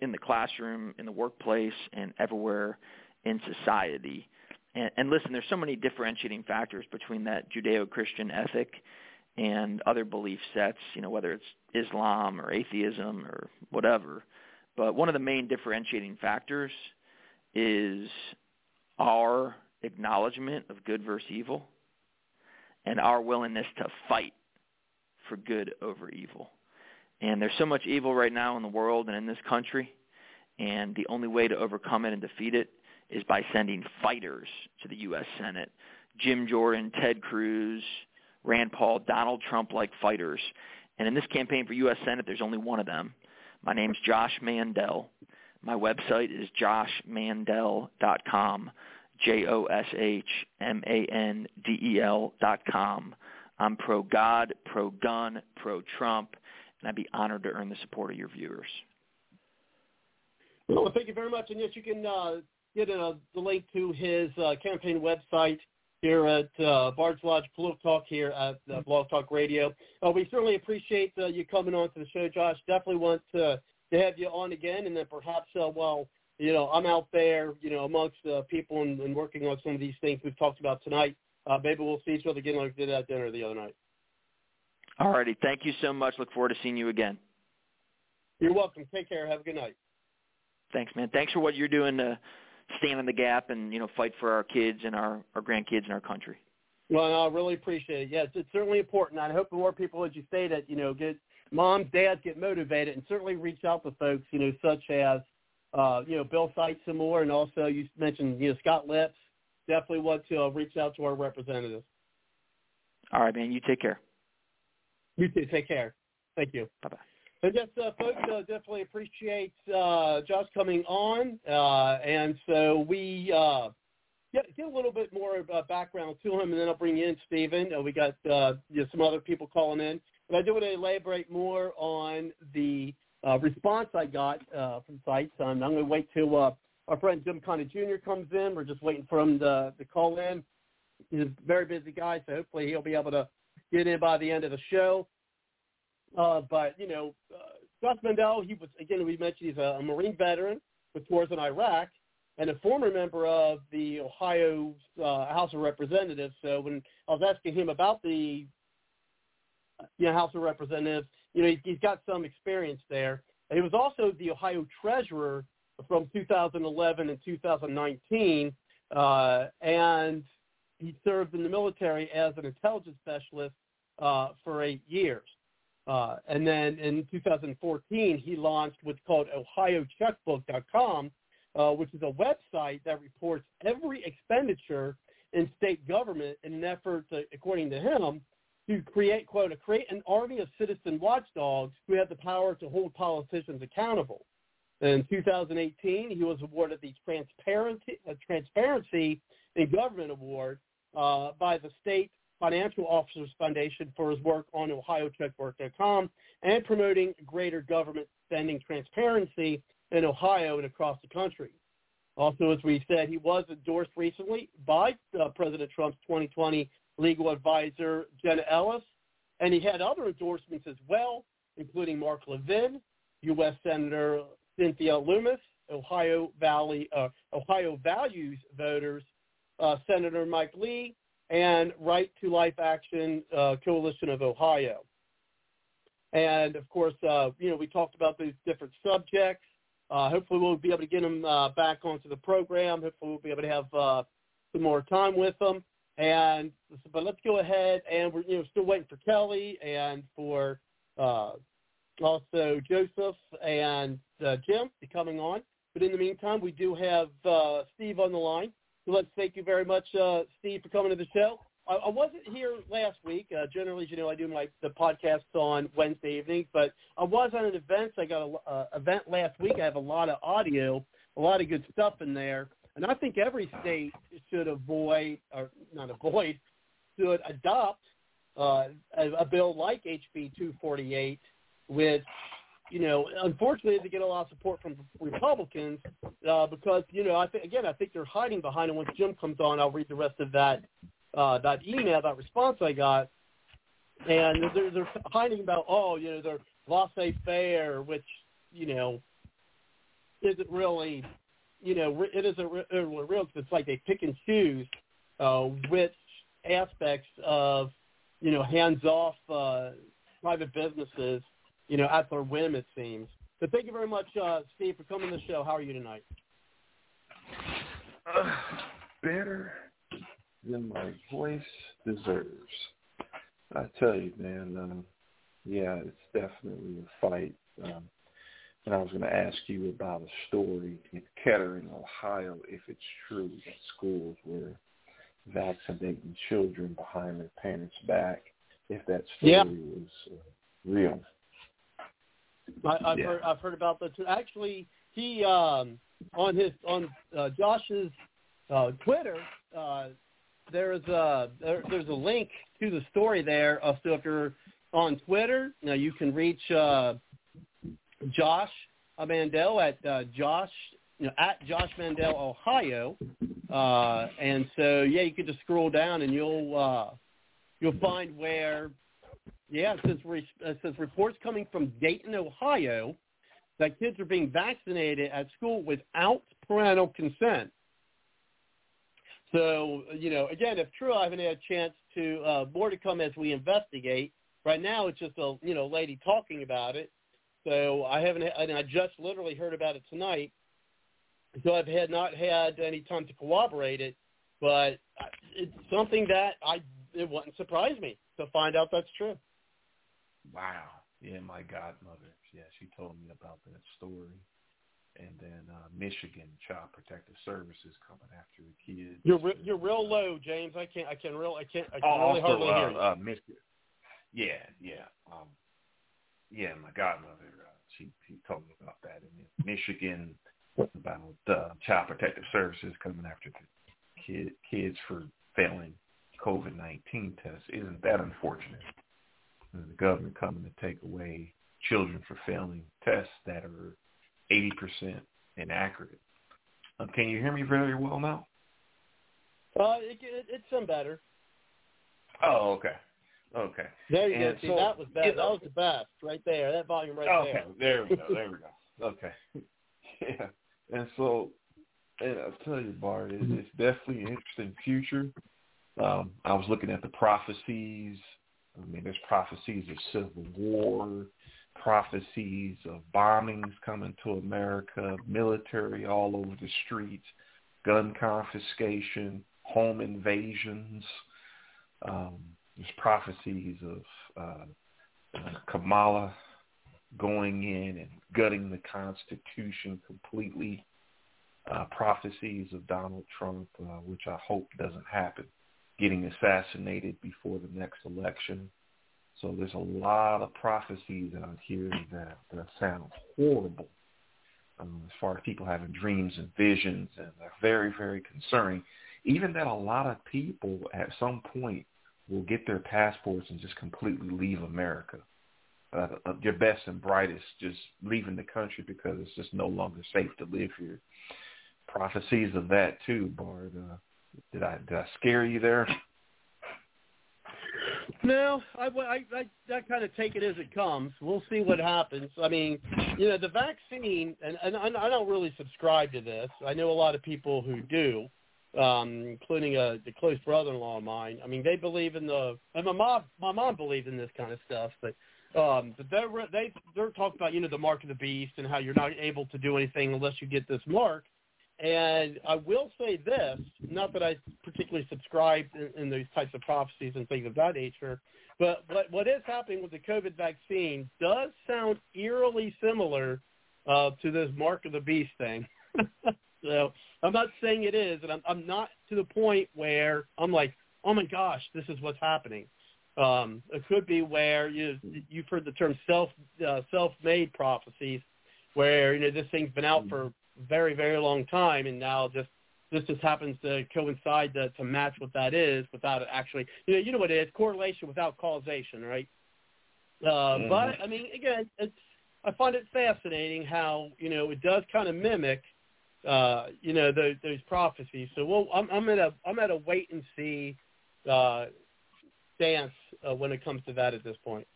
in the classroom, in the workplace, and everywhere in society. And, and listen, there's so many differentiating factors between that Judeo-Christian ethic and other belief sets, you know, whether it's Islam or atheism or whatever. But one of the main differentiating factors is our acknowledgement of good versus evil and our willingness to fight for good over evil. And there's so much evil right now in the world and in this country, and the only way to overcome it and defeat it is by sending fighters to the U.S. Senate. Jim Jordan, Ted Cruz, Rand Paul, Donald Trump-like fighters. And in this campaign for U.S. Senate, there's only one of them. My name's Josh Mandel. My website is joshmandel.com, J-O-S-H-M-A-N-D-E-L dot com. I'm pro-God, pro-gun, pro-Trump, and I'd be honored to earn the support of your viewers. Well, thank you very much. And yes, you can uh, get a, the link to his uh, campaign website here at uh, Bard's Logic Political Talk here at uh, Blog Talk Radio. Uh, we certainly appreciate uh, you coming on to the show, Josh. Definitely want to, to have you on again, and then perhaps uh, while you know I'm out there, you know, amongst uh, people and, and working on some of these things we've talked about tonight, uh, maybe we'll see each other again like we did at dinner the other night. All righty. Thank you so much. Look forward to seeing you again. You're welcome. Take care. Have a good night. Thanks, man. Thanks for what you're doing to stand in the gap and you know fight for our kids and our our grandkids and our country. Well, no, I really appreciate it. Yes, it's certainly important. I hope more people, as you stated, you know, get moms, dads get motivated, and certainly reach out to folks, you know, such as, uh, you know, Bill Seitz some more, and also you mentioned, you know, Scott Lipps. Definitely want to uh, reach out to our representatives. All right, man. You take care. You too. Take care. Thank you. Bye bye. And yes, uh, folks, uh, definitely appreciate uh, Josh coming on. Uh, and so we uh, get, get a little bit more uh, background to him, and then I'll bring in, Stephen. Uh, we got uh, you know, some other people calling in. But I do want to elaborate more on the uh, response I got uh, from Seitz. Um, I'm going to wait till uh, our friend Jim Conner Jr. comes in. We're just waiting for him to, to call in. He's a very busy guy, so hopefully he'll be able to get in by the end of the show. Uh, but you know, uh, Josh Mandel, he was again we mentioned he's a, a Marine veteran with tours in Iraq and a former member of the Ohio uh, House of Representatives. So when I was asking him about the you know, House of Representatives, you know, he, he's got some experience there. And he was also the Ohio Treasurer from 2011 and 2019, uh, and he served in the military as an intelligence specialist uh, for eight years. Uh, and then in 2014, he launched what's called OhioCheckbook.com, uh, which is a website that reports every expenditure in state government in an effort, to, according to him, to create, quote, create an army of citizen watchdogs who have the power to hold politicians accountable. In 2018, he was awarded the Transparency, uh, Transparency in Government Award uh, by the State Financial Officers Foundation for his work on OhioCheckbook.com and promoting greater government spending transparency in Ohio and across the country. Also, as we said, he was endorsed recently by uh, President Trump's 2020 legal advisor, Jenna Ellis, and he had other endorsements as well, including Mark Levin, U.S. Senator Cynthia Lummis, Ohio Valley, uh, Ohio Values voters, uh, Senator Mike Lee, and Right to Life Action uh, Coalition of Ohio. And of course, uh, you know, we talked about these different subjects. Uh, hopefully, we'll be able to get them uh, back onto the program. Hopefully, we'll be able to have uh, some more time with them. And but let's go ahead and we're you know still waiting for Kelly and for uh, also Joseph and uh, Jim to coming on. But in the meantime, we do have uh, Steve on the line. Let's thank you very much, uh, Steve, for coming to the show. I, I wasn't here last week. Uh, generally, as you know, I do my the podcasts on Wednesday evenings, but I was on an event. I got an uh, event last week. I have a lot of audio, a lot of good stuff in there, and I think every state should avoid, or not avoid, should adopt uh, a, a bill like HB 248, which you know, unfortunately, they get a lot of support from Republicans uh, because, you know, I think again, I think they're hiding behind it. Once Jim comes on, I'll read the rest of that uh, that email, that response I got, and they're, they're hiding about, oh, you know, they're laissez-faire, which, you know, isn't really you know, it is a, re- real. It's like they pick and choose uh, which aspects of, you know, hands-off uh, private businesses, you know, at their whim. It seems. But thank you very much, uh, Steve, for coming to the show. How are you tonight? Uh, better than my voice deserves. I tell you, man. Um, yeah, it's definitely a fight. Um, and I was going to ask you about a story in Kettering, Ohio, if it's true that schools were vaccinating children behind their parents' back, if that story Yeah. was uh, real. I, I've Yeah. heard I've heard about that too. Actually, he um, on his on uh, Josh's uh, Twitter, uh, there's a there, there's a link to the story there. Uh, so if you're on Twitter, now you can reach uh, Josh Mandel at uh, Josh you know, at Josh Mandel Ohio, uh, and so yeah, you can just scroll down and you'll uh, you'll find where yeah, it says, it says reports coming from Dayton, Ohio, that kids are being vaccinated at school without parental consent. So, you know, again, if true, I haven't had a chance to uh, more to come as we investigate. Right now, it's just a you know lady talking about it. So I haven't, and I just literally heard about it tonight. So I've had not had any time to corroborate it, but it's something that I it wouldn't surprise me to find out that's true. Wow. Yeah, my godmother. Yeah, she told me about that story. And then uh Michigan Child Protective Services coming after the kids. You're re- you're real low, James. I can't I can real I can't I can Oh, really also, hardly uh, hear you. uh, Michigan. Yeah, yeah. Um, yeah, my godmother. Uh, she she told me about that. And in Michigan, about uh, Child Protective Services coming after the kid kids for failing COVID nineteen tests. Isn't that unfortunate? And the government coming to take away children for failing tests that are eighty percent inaccurate. Um, can you hear me very well now? Uh, it, it, it's some better. Oh, okay, okay. There you And go. See, so, that was bad. that was the best right there. That volume right okay, there. there we go. There we go. Okay. Yeah. And so, and I'll tell you, Bart, it's, it's definitely an interesting future. Um, I was looking at the prophecies. I mean, there's prophecies of civil war, prophecies of bombings coming to America, military all over the streets, gun confiscation, home invasions. Um, there's prophecies of uh, uh, Kamala going in and gutting the Constitution completely. Uh, prophecies of Donald Trump, uh, which I hope doesn't happen, getting assassinated before the next election. So there's a lot of prophecies out here that, that sound horrible um, as far as people having dreams and visions, and they're very, very concerning. Even that a lot of people at some point will get their passports and just completely leave America uh, uh, your best and brightest just leaving the country because it's just no longer safe to live here. Prophecies of that too, Bard. Uh, did I did I scare you there? No, I, I, I, I kind of take it as it comes. We'll see what happens. I mean, you know, the vaccine, and, and I don't really subscribe to this. I know a lot of people who do, um, including a the close brother-in-law of mine. I mean, they believe in the, and my mom, my mom believed in this kind of stuff, but um, but they're they they're talking about you know the mark of the beast and how you're not able to do anything unless you get this mark. And I will say this, not that I particularly subscribe in, in these types of prophecies and things of that nature, but what, what is happening with the COVID vaccine does sound eerily similar uh, to this mark of the beast thing. so I'm not saying it is, and I'm, I'm not to the point where I'm like, oh my gosh, this is what's happening. Um, it could be where you you've heard the term self uh, self-made prophecies, where you know this thing's been out for a very very long time, and now just this just happens to coincide to, to match what that is without it actually you know you know what it is correlation without causation, right? Uh, Mhm. But I mean, again, it's I find it fascinating how you know it does kind of mimic uh, you know those, those prophecies. So well, I'm, I'm at a I'm at a wait and see uh, stance uh, when it comes to that at this point.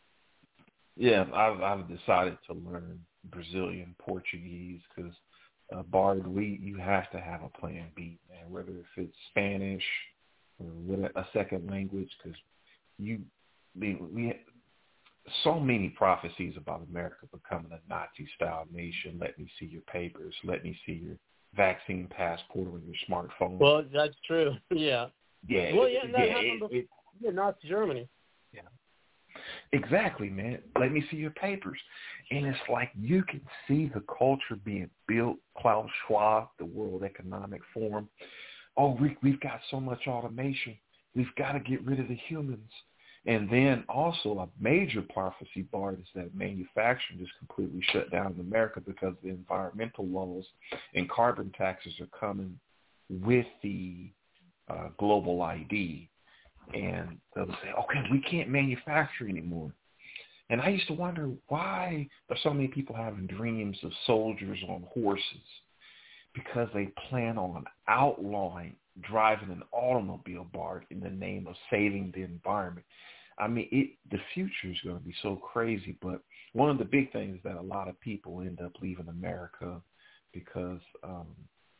Yeah, I've I've decided to learn Brazilian Portuguese because uh, Bard, we you have to have a plan B, man. Whether if it's Spanish or what a second language, because you, we, we so many prophecies about America becoming a Nazi-style nation. Let me see your papers. Let me see your vaccine passport on your smartphone. Well, that's true. Yeah. yeah. Well, yeah, that yeah, happened it, before. it, Yeah, Nazi Germany. Exactly, man. Let me see your papers. And it's like you can see the culture being built. Klaus Schwab, the World Economic Forum. Oh, we, we've got so much automation. We've got to get rid of the humans. And then also a major prophecy Bart is that manufacturing is completely shut down in America because the environmental laws and carbon taxes are coming with the uh, global ID and they'll say, okay, we can't manufacture anymore. And I used to wonder why there's so many people having dreams of soldiers on horses because they plan on outlawing driving an automobile bar in the name of saving the environment. I mean, it the future is going to be so crazy. But one of the big things that a lot of people end up leaving America because um,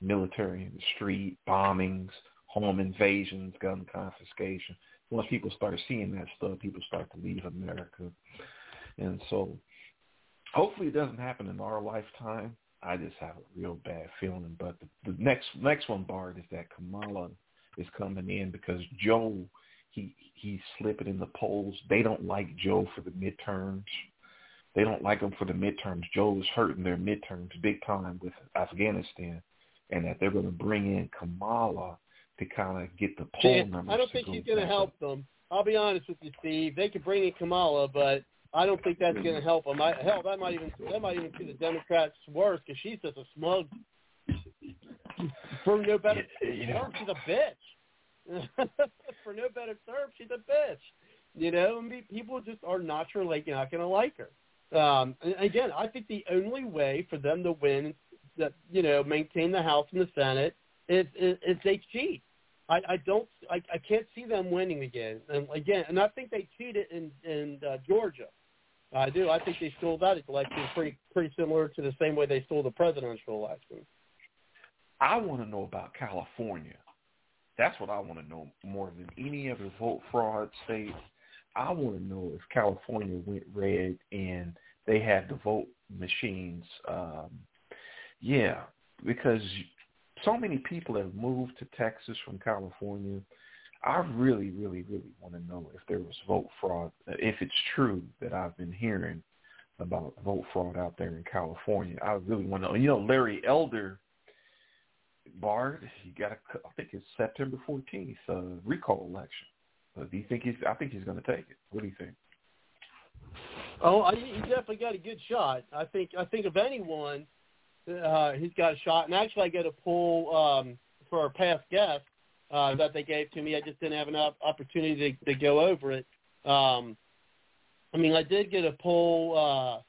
military in the street, bombings, home invasions, gun confiscation. Once people start seeing that stuff, people start to leave America. And so hopefully it doesn't happen in our lifetime. I just have a real bad feeling. But the, the next next one, Bart, is that Kamala is coming in because Joe he he's slipping in the polls. They don't like Joe for the midterms. They don't like him for the midterms. Joe is hurting their midterms big time with Afghanistan, and that they're going to bring in Kamala to kind of get the poll numbers. I don't think he's going to help them. I'll be honest with you, Steve. They could bring in Kamala, but I don't think that's going to help them. I, hell, that might even that might even see the Democrats worse because she's just a smug. For no better you know. term, she's a bitch. For no better term, she's a bitch. You know, mean, people just are naturally not going to like her. Um, and again, I think the only way for them to win, that you know, maintain the House and the Senate, is is, is they cheat. I, I don't. I, I can't see them winning again. And again, and I think they cheated in in uh, Georgia. I do. I think they stole that election pretty pretty similar to the same way they stole the presidential election. I want to know about California. That's what I want to know more than any other vote fraud state. I want to know if California went red and they had the vote machines. Um, yeah, because so many people have moved to Texas from California. I really, really, really want to know if there was vote fraud, if it's true that I've been hearing about vote fraud out there in California. I really want to know. You know, Larry Elder Bard, he got a, I think it's September 14th, uh, recall election. Uh, do you think he's, I think he's going to take it. What do you think? Oh, I, he definitely got a good shot. I think. I think of anyone, uh, he's got a shot. And actually, I got a poll um, for our past guest uh, that they gave to me. I just didn't have an op- opportunity to, to go over it. Um, I mean, I did get a poll. Uh,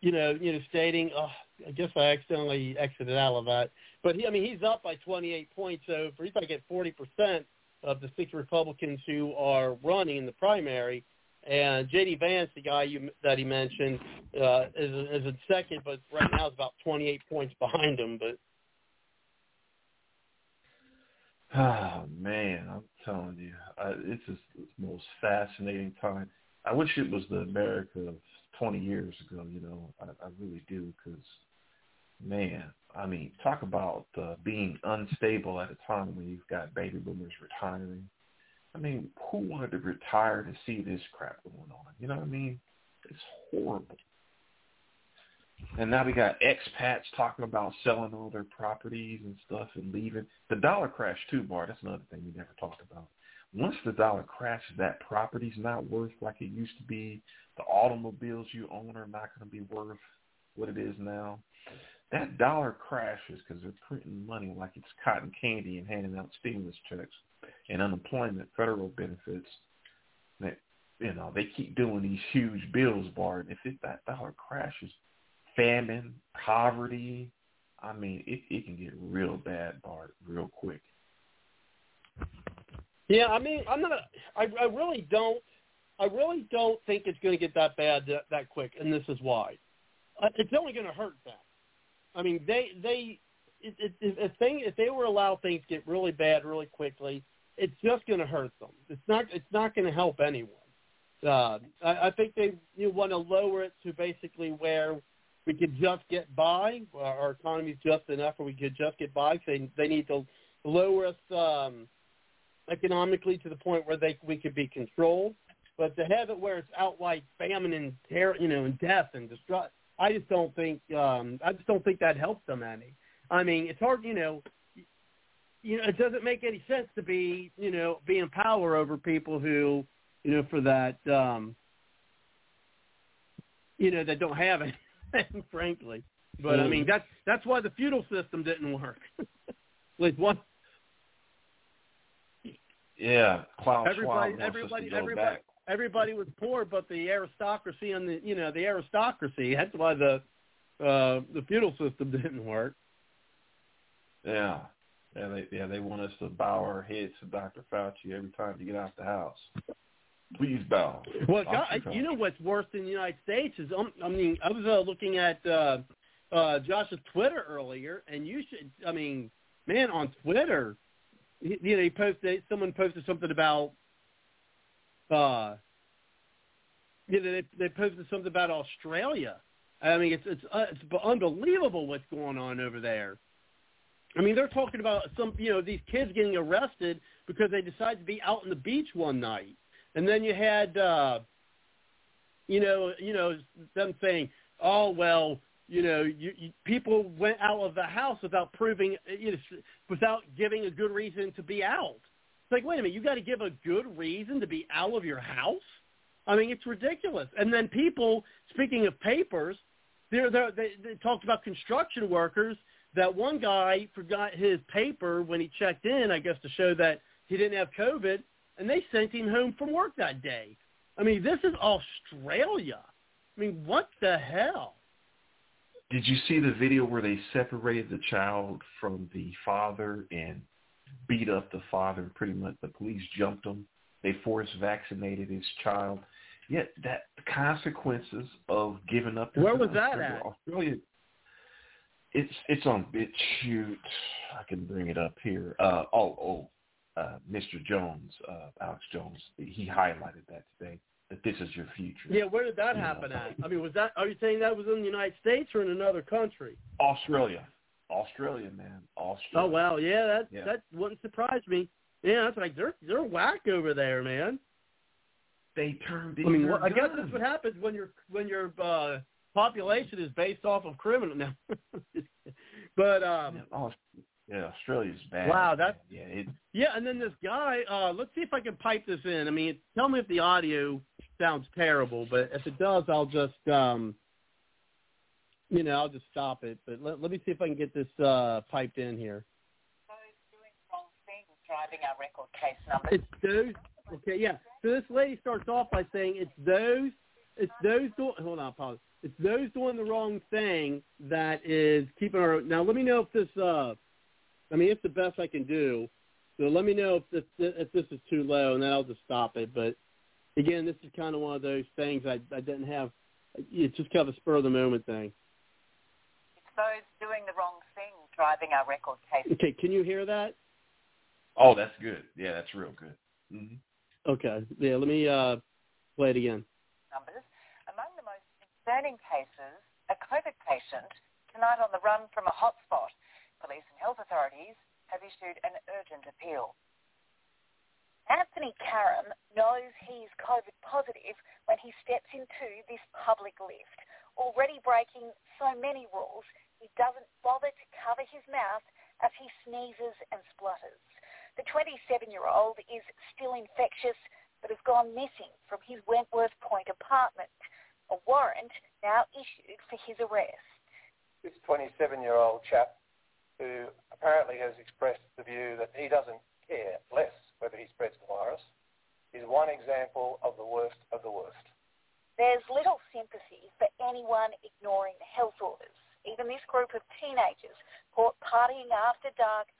you know, you know, stating. Uh, I guess I accidentally exited out of that. But he, I mean, he's up by 28 points over. He's going to get 40 percent of the six Republicans who are running in the primary. And J.D. Vance, the guy you, that he mentioned, uh, is, is in second, but right now is about 28 points behind him. But Oh man, I'm telling you, I, it's just the most fascinating time. I wish it was the America of 20 years ago. You know, I, I really do, because man, I mean, talk about uh, being unstable at a time when you've got baby boomers retiring. I mean, who wanted to retire to see this crap going on? You know what I mean? It's horrible. And now we got expats talking about selling all their properties and stuff and leaving. The dollar crash too, Bart. That's another thing we never talked about. Once the dollar crashes, that property's not worth like it used to be. The automobiles you own are not going to be worth what it is now. That dollar crashes because they're printing money like it's cotton candy and handing out stimulus checks and unemployment, federal benefits. That you know they keep doing these huge bills, Bart. If it, that dollar crashes, famine, poverty. I mean, it, it can get real bad, Bart, real quick. yeah, I mean, I'm not. I, I really don't. I really don't think it's going to get that bad that, that quick, and this is why. Uh, It's only going to hurt them. I mean, they they if, if, if thing if they were allow things to get really bad really quickly, it's just going to hurt them. It's not it's not going to help anyone. Uh, I, I think they you want to lower it to basically where we could just get by. Our economy's just enough where we could just get by. They they need to lower us um, economically to the point where they we could be controlled. But to have it where it's outright famine and terror, you know, and death and destruction, I just don't think um, I just don't think that helps them any. I mean, it's hard, you know. You know, it doesn't make any sense to be, you know, be in power over people who, you know, for that, um, you know, that don't have anything, frankly. But I mean, that's that's why the feudal system didn't work. Least one. Yeah, Klaus Everybody, Schwab everybody, us to go everybody, back. everybody was poor, but the aristocracy and the, you know, the aristocracy. That's why the uh the feudal system didn't work. Yeah. Yeah, they yeah, they want us to bow our heads to Dr. Fauci every time to get out the house. Please bow. Well. God, you know what's worse in the United States is um, I mean I was uh, looking at uh, uh, Josh's Twitter earlier, and you should I mean man on Twitter, you know he posted someone posted something about uh you know they they posted something about Australia. I mean it's it's uh, it's unbelievable what's going on over there. I mean they're talking about some you know these kids getting arrested because they decided to be out on the beach one night. And then you had, uh, you know, you know, them saying, "Oh well, you know, you, you, people went out of the house without proving, you know, without giving a good reason to be out." It's like, wait a minute, you got to give a good reason to be out of your house. I mean, it's ridiculous. And then people, speaking of papers, they're, they're, they they talked about construction workers. That one guy forgot his paper when he checked in, I guess, to show that he didn't have COVID and they sent him home from work that day. I mean, this is Australia. I mean, what the hell? Did you see the video where they separated the child from the father and beat up the father? Pretty much, the police jumped him. They forced vaccinated his child. Yet that consequences of giving up. Where was that at? Australia. It's it's on BitChute. I can bring it up here. Uh, oh oh, uh, Mr. Jones, uh, Alex Jones. He highlighted that today. That this is your future. Yeah, where did that Yeah. happen at? I mean, was that? Are you saying that was in the United States or in another country? Australia. Australia, man. Australia. Oh wow, yeah, that Yeah. that wouldn't surprise me. Yeah, that's like they're they're whack over there, man. They turned I mean, well, I guess that's what happens when you're when your uh, population is based off of criminal. Now, but um, Yeah, yeah, Australia's bad. Wow, that's- yeah. It, Yeah, and then this guy, uh, let's see if I can pipe this in. I mean, tell me if the audio sounds terrible, but if it does, I'll just, um, you know, I'll just stop it. But let, let me see if I can get this uh, piped in here. those doing driving our record case numbers. It's those. Okay, yeah. So this lady starts off by saying it's those. It's those. Do- hold on, pause. It's those doing the wrong thing that is keeping our. Now let me know if this. uh I mean, it's the best I can do. So let me know if this if this is too low, and then I'll just stop it. But again, this is kind of one of those things I I didn't have. It's just kind of a spur of the moment thing. It's those doing the wrong thing driving our record case Okay, can you hear that? oh, that's good. Yeah, that's real good. hmm Okay, yeah. Let me uh play it again. numbers. Concerning cases, a COVID patient tonight on the run from a hotspot. Police and health authorities have issued an urgent appeal. Anthony Karam knows he's COVID positive when he steps into this public lift. Already breaking so many rules, he doesn't bother to cover his mouth as he sneezes and splutters. The 27-year-old is still infectious but has gone missing from his Wentworth Point apartment. A warrant now issued for his arrest. this 27-year-old chap who apparently has expressed the view that he doesn't care less whether he spreads the virus is one example of the worst of the worst. There's little sympathy for anyone ignoring the health orders. Even this group of teenagers caught partying after dark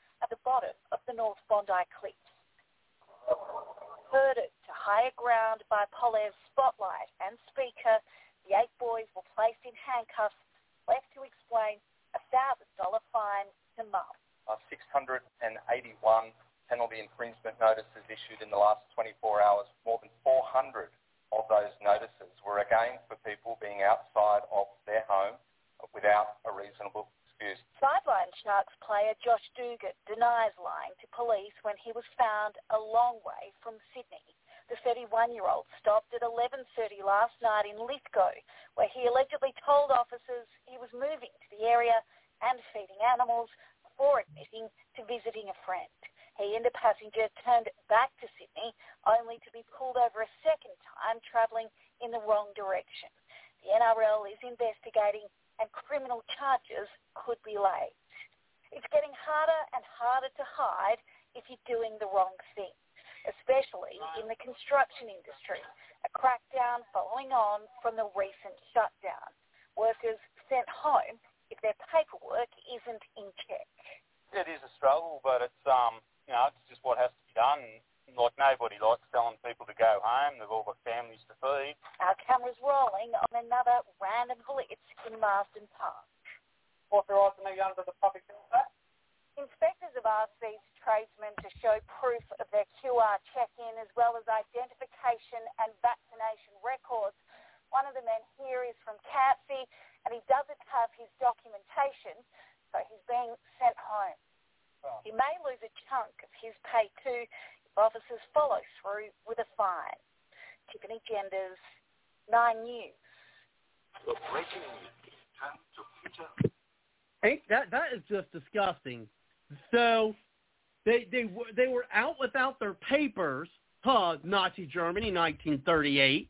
Germany, 1938.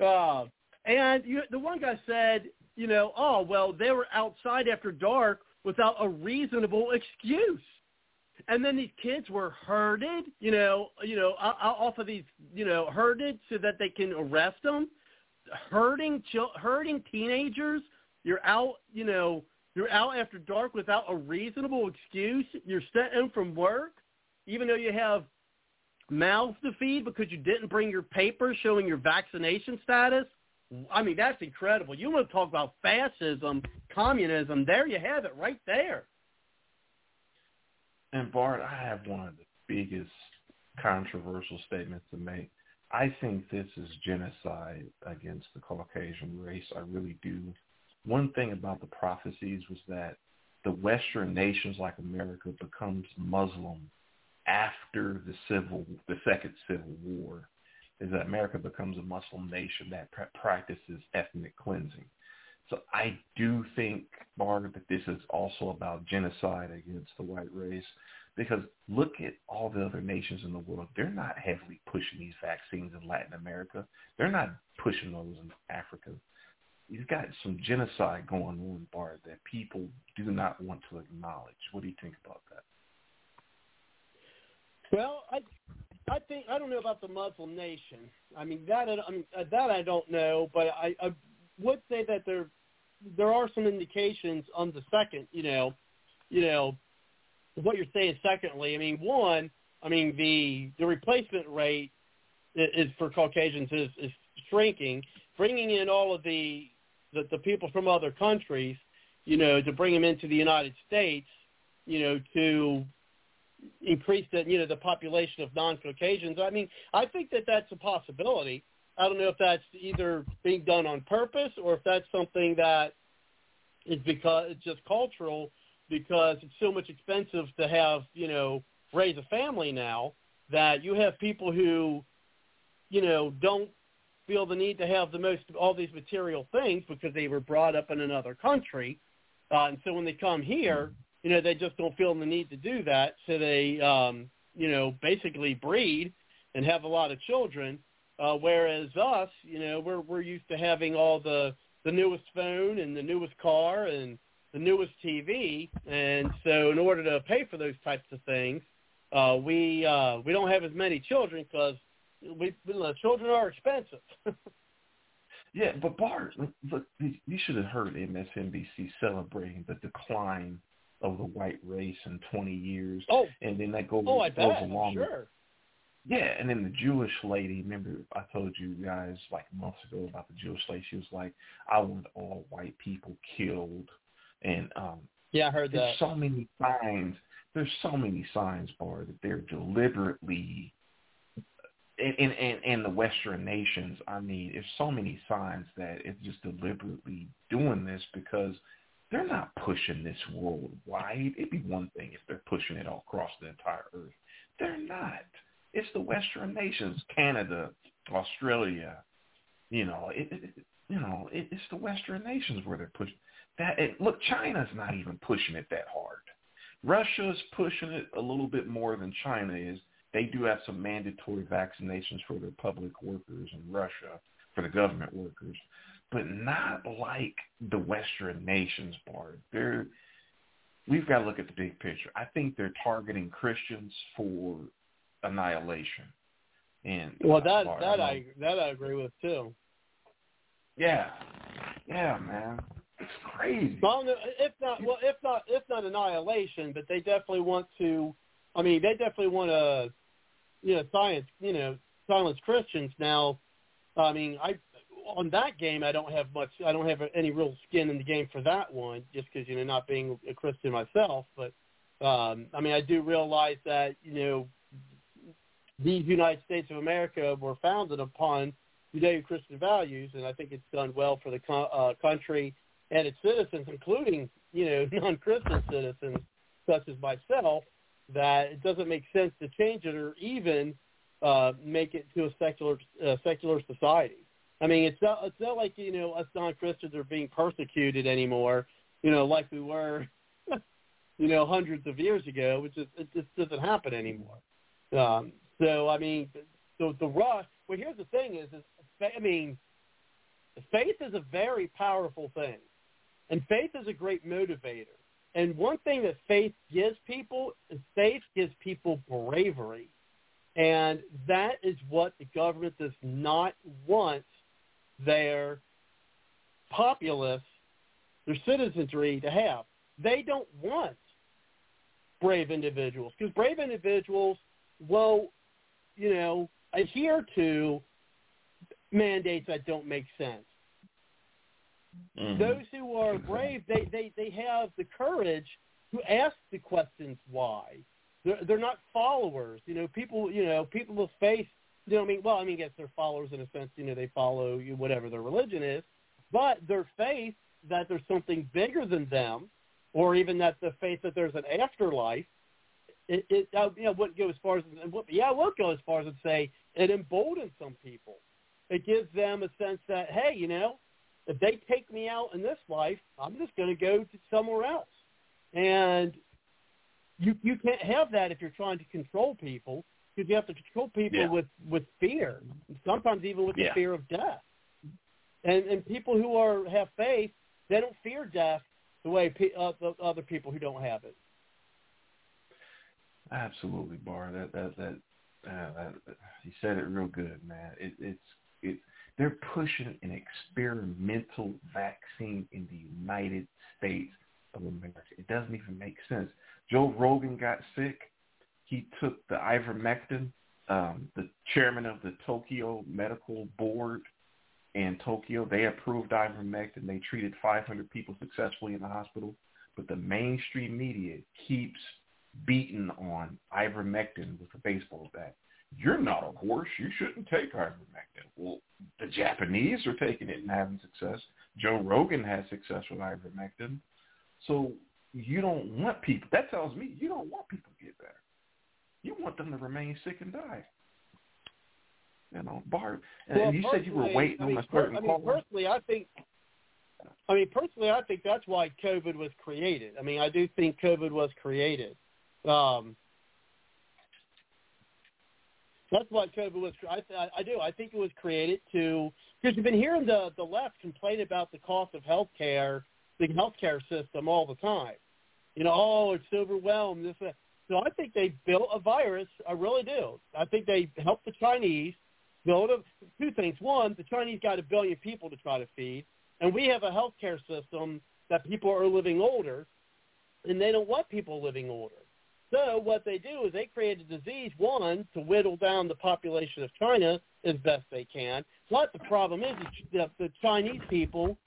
Uh, and you, the one guy said, you know, oh well, they were outside after dark without a reasonable excuse. And then these kids were herded, you know, you know, off of these, you know, herded so that they can arrest them. Herding, herding teenagers. You're out, you know, you're out after dark without a reasonable excuse. You're sent in from work, even though you have mouths to feed because you didn't bring your papers showing your vaccination status. I mean, that's incredible. You want to talk about fascism, communism? There you have it, right there. And Bart, I have one of the biggest controversial statements to make. I think this is genocide against the Caucasian race. I really do. One thing about the prophecies was that the Western nations like America becomes Muslim after the civil, the second civil war, is that America becomes a Muslim nation that pra- practices ethnic cleansing. So I do think, Bart, that this is also about genocide against the white race because look at all the other nations in the world. They're not heavily pushing these vaccines in Latin America. They're not pushing those in Africa. You've got some genocide going on, Bart, that people do not want to acknowledge. What do you think about that? Well, I I think I don't know about the Muslim nation. I mean that I, I mean that I don't know, but I, I would say that there there are some indications on the second, you know, you know, what you're saying. Secondly, I mean, one, I mean the the replacement rate is, is for Caucasians is, is shrinking. Bringing in all of the, the the people from other countries, you know, to bring them into the United States, you know, to increase the you know the population of non-Caucasians. I mean, I think that that's a possibility. I don't know if that's either being done on purpose or if that's something that is because it's just cultural because it's so much expensive to have you know raise a family now that you have people who you know don't feel the need to have the most all these material things because they were brought up in another country uh, and so when they come here you know they just don't feel the need to do that. So they um you know basically breed and have a lot of children uh whereas us you know we're we're used to having all the the newest phone and the newest car and the newest TV and so in order to pay for those types of things uh we uh we don't have as many children because we the children are expensive. Yeah, but Bart, look, look, you should have heard MSNBC celebrating the decline of the white race in 20 years, oh and then that goes oh I goes bet I'm along. sure Yeah, and then the Jewish lady. Remember, I told you guys like months ago about the Jewish lady. She was like, "I want all white people killed," and um, Yeah, I heard that There's that. so many signs. There's so many signs, Bar, that they're deliberately in, in, in, in the Western nations. I mean, there's so many signs that it's just deliberately doing this because they're not pushing this worldwide. It'd be one thing if they're pushing it all across the entire earth. They're not. It's the Western nations, Canada, Australia. You know, it, it you know, it, it's the Western nations where they're pushing that. It, look, China's not even pushing it that hard. Russia's pushing it a little bit more than China is. They do have some mandatory vaccinations for their public workers in Russia, for the government workers, but not like the Western nations, Bard. They're we've got to look at the big picture. I think they're targeting Christians for annihilation. And Well, uh, that that I that I agree with too. yeah, yeah, man, it's crazy. Well, if not, well, if not, if not annihilation, but they definitely want to. I mean, they definitely want to, you know, science, you know, silence Christians. Now, I mean, I on that game, I don't have much. I don't have any real skin in the game for that one, just because you know, not being a Christian myself. But um, I mean, I do realize that you know, these United States of America were founded upon Judeo-Christian values, and I think it's done well for the co- uh, country and its citizens, including you know non-Christian citizens such as myself, that it doesn't make sense to change it or even uh, make it to a secular uh, secular society. I mean, it's not it's not like you know us non-Christians are being persecuted anymore, you know, like we were, you know, hundreds of years ago. Which is it just doesn't happen anymore. Um, so I mean, so the rush. Well, here's the thing: is, is I mean, faith is a very powerful thing, and faith is a great motivator. And one thing that faith gives people is faith gives people bravery, and that is what the government does not want their populace, their citizenry to have. They don't want brave individuals because brave individuals will, you know, adhere to mandates that don't make sense. Mhm. Those who are brave, they, they, they have the courage to ask the questions why. They're, they're not followers. You know, people, you know, people with faith, you know, I mean, well, I mean, yes, they're followers in a sense, you know, they follow whatever their religion is, but their faith that there's something bigger than them, or even that the faith that there's an afterlife, it, it you know, wouldn't go as far as, yeah, I would go as far as to say it emboldens some people. It gives them a sense that, hey, you know, if they take me out in this life, I'm just going to go to somewhere else. And you you can't have that if you're trying to control people because you have to control people Yeah. with with fear, sometimes even with Yeah. the fear of death. And and people who are have faith, they don't fear death the way pe- uh, the other people who don't have it. Absolutely, Bar. That that that, uh, that, that you said it real good, man. It, it's it. They're pushing an experimental vaccine in the United States of America. It doesn't even make sense. Joe Rogan got sick. He took the ivermectin. Um, the chairman of the Tokyo Medical Board in Tokyo, they approved ivermectin. They treated 500 people successfully in the hospital. But the mainstream media keeps beating on ivermectin with a baseball bat. You're not a horse. You shouldn't take ivermectin. Well, the Japanese are taking it and having success. Joe Rogan has success with ivermectin. So you don't want people. That tells me you don't want people to get better. You want them to remain sick and die. You know, Bard. And Well, you said you were waiting I mean, on a certain I mean, call. personally, I think. I mean, personally, I think that's why COVID was created. I mean, I do think COVID was created. Um, that's why COVID was. I, I, do. I think it was created to because you've been hearing the the left complain about the cost of health care, the healthcare system all the time. You know, oh, it's overwhelmed. This, that. So I think they built a virus. I really do. I think they helped the Chinese build a, two things. One, the Chinese got a billion people to try to feed, and we have a healthcare system that people are living older, and they don't want people living older. So what they do is they create a disease, one, to whittle down the population of China as best they can. But the problem is that the Chinese people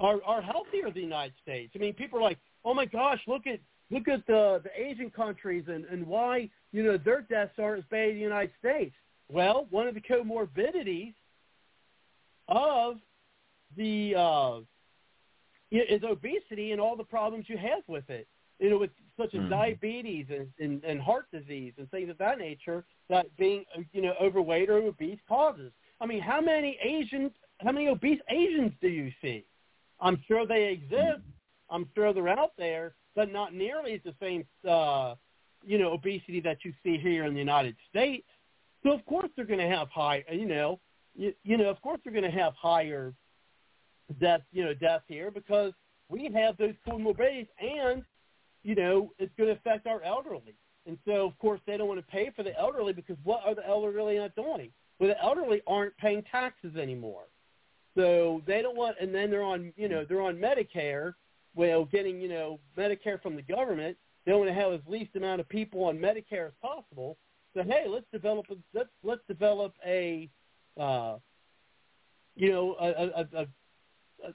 are, are healthier than the United States. I mean, people are like, oh my gosh, look at look at the the Asian countries and and why you know their deaths aren't as bad as the United States. Well, one of the comorbidities of the uh, is obesity and all the problems you have with it. You know, with such as Mhm. diabetes and, and, and heart disease and things of that nature that being you know overweight or obese causes. I mean, how many Asian, how many obese Asians do you see? I'm sure they exist. I'm sure they're out there, but not nearly the same, uh, you know, obesity that you see here in the United States. So of course they're going to have high, you know, you, you know, of course they're going to have higher death, you know, death here because we have those comorbidities, and you know, it's going to affect our elderly. And so, of course, they don't want to pay for the elderly because what are the elderly not doing? Well, the elderly aren't paying taxes anymore. So they don't want, and then they're on, you know, they're on Medicare, well, getting, you know, Medicare from the government. They want to have as least amount of people on Medicare as possible. So hey, let's develop a let's let's develop a, uh, you know, a, a, a, a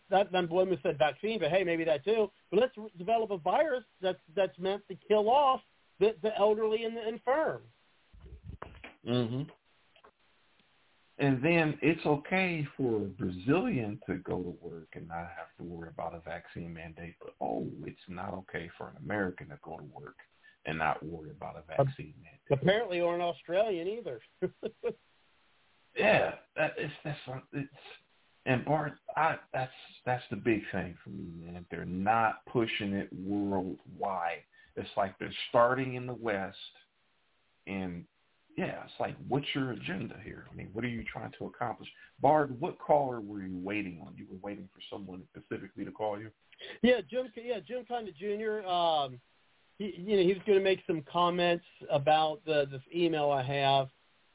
that woman said vaccine, but hey, maybe that too. But let's re- develop a virus that's that's meant to kill off the, the elderly and the infirm. hmm And then it's okay for a Brazilian to go to work and not have to worry about a vaccine mandate, but oh, it's not okay for an American to go to work and not worry about a vaccine mandate. Apparently, or an Australian either. Yeah, that is that's it's and Bard, I that's that's the big thing for me, man. They're not pushing it worldwide. It's like they're starting in the West, and yeah, it's like, what's your agenda here? I mean, what are you trying to accomplish? Bard, what caller were you waiting on? You were waiting for someone specifically to call you. Yeah, Jim. Yeah, Jim Conda Jr. Um, he, you know, he was going to make some comments about the this email I have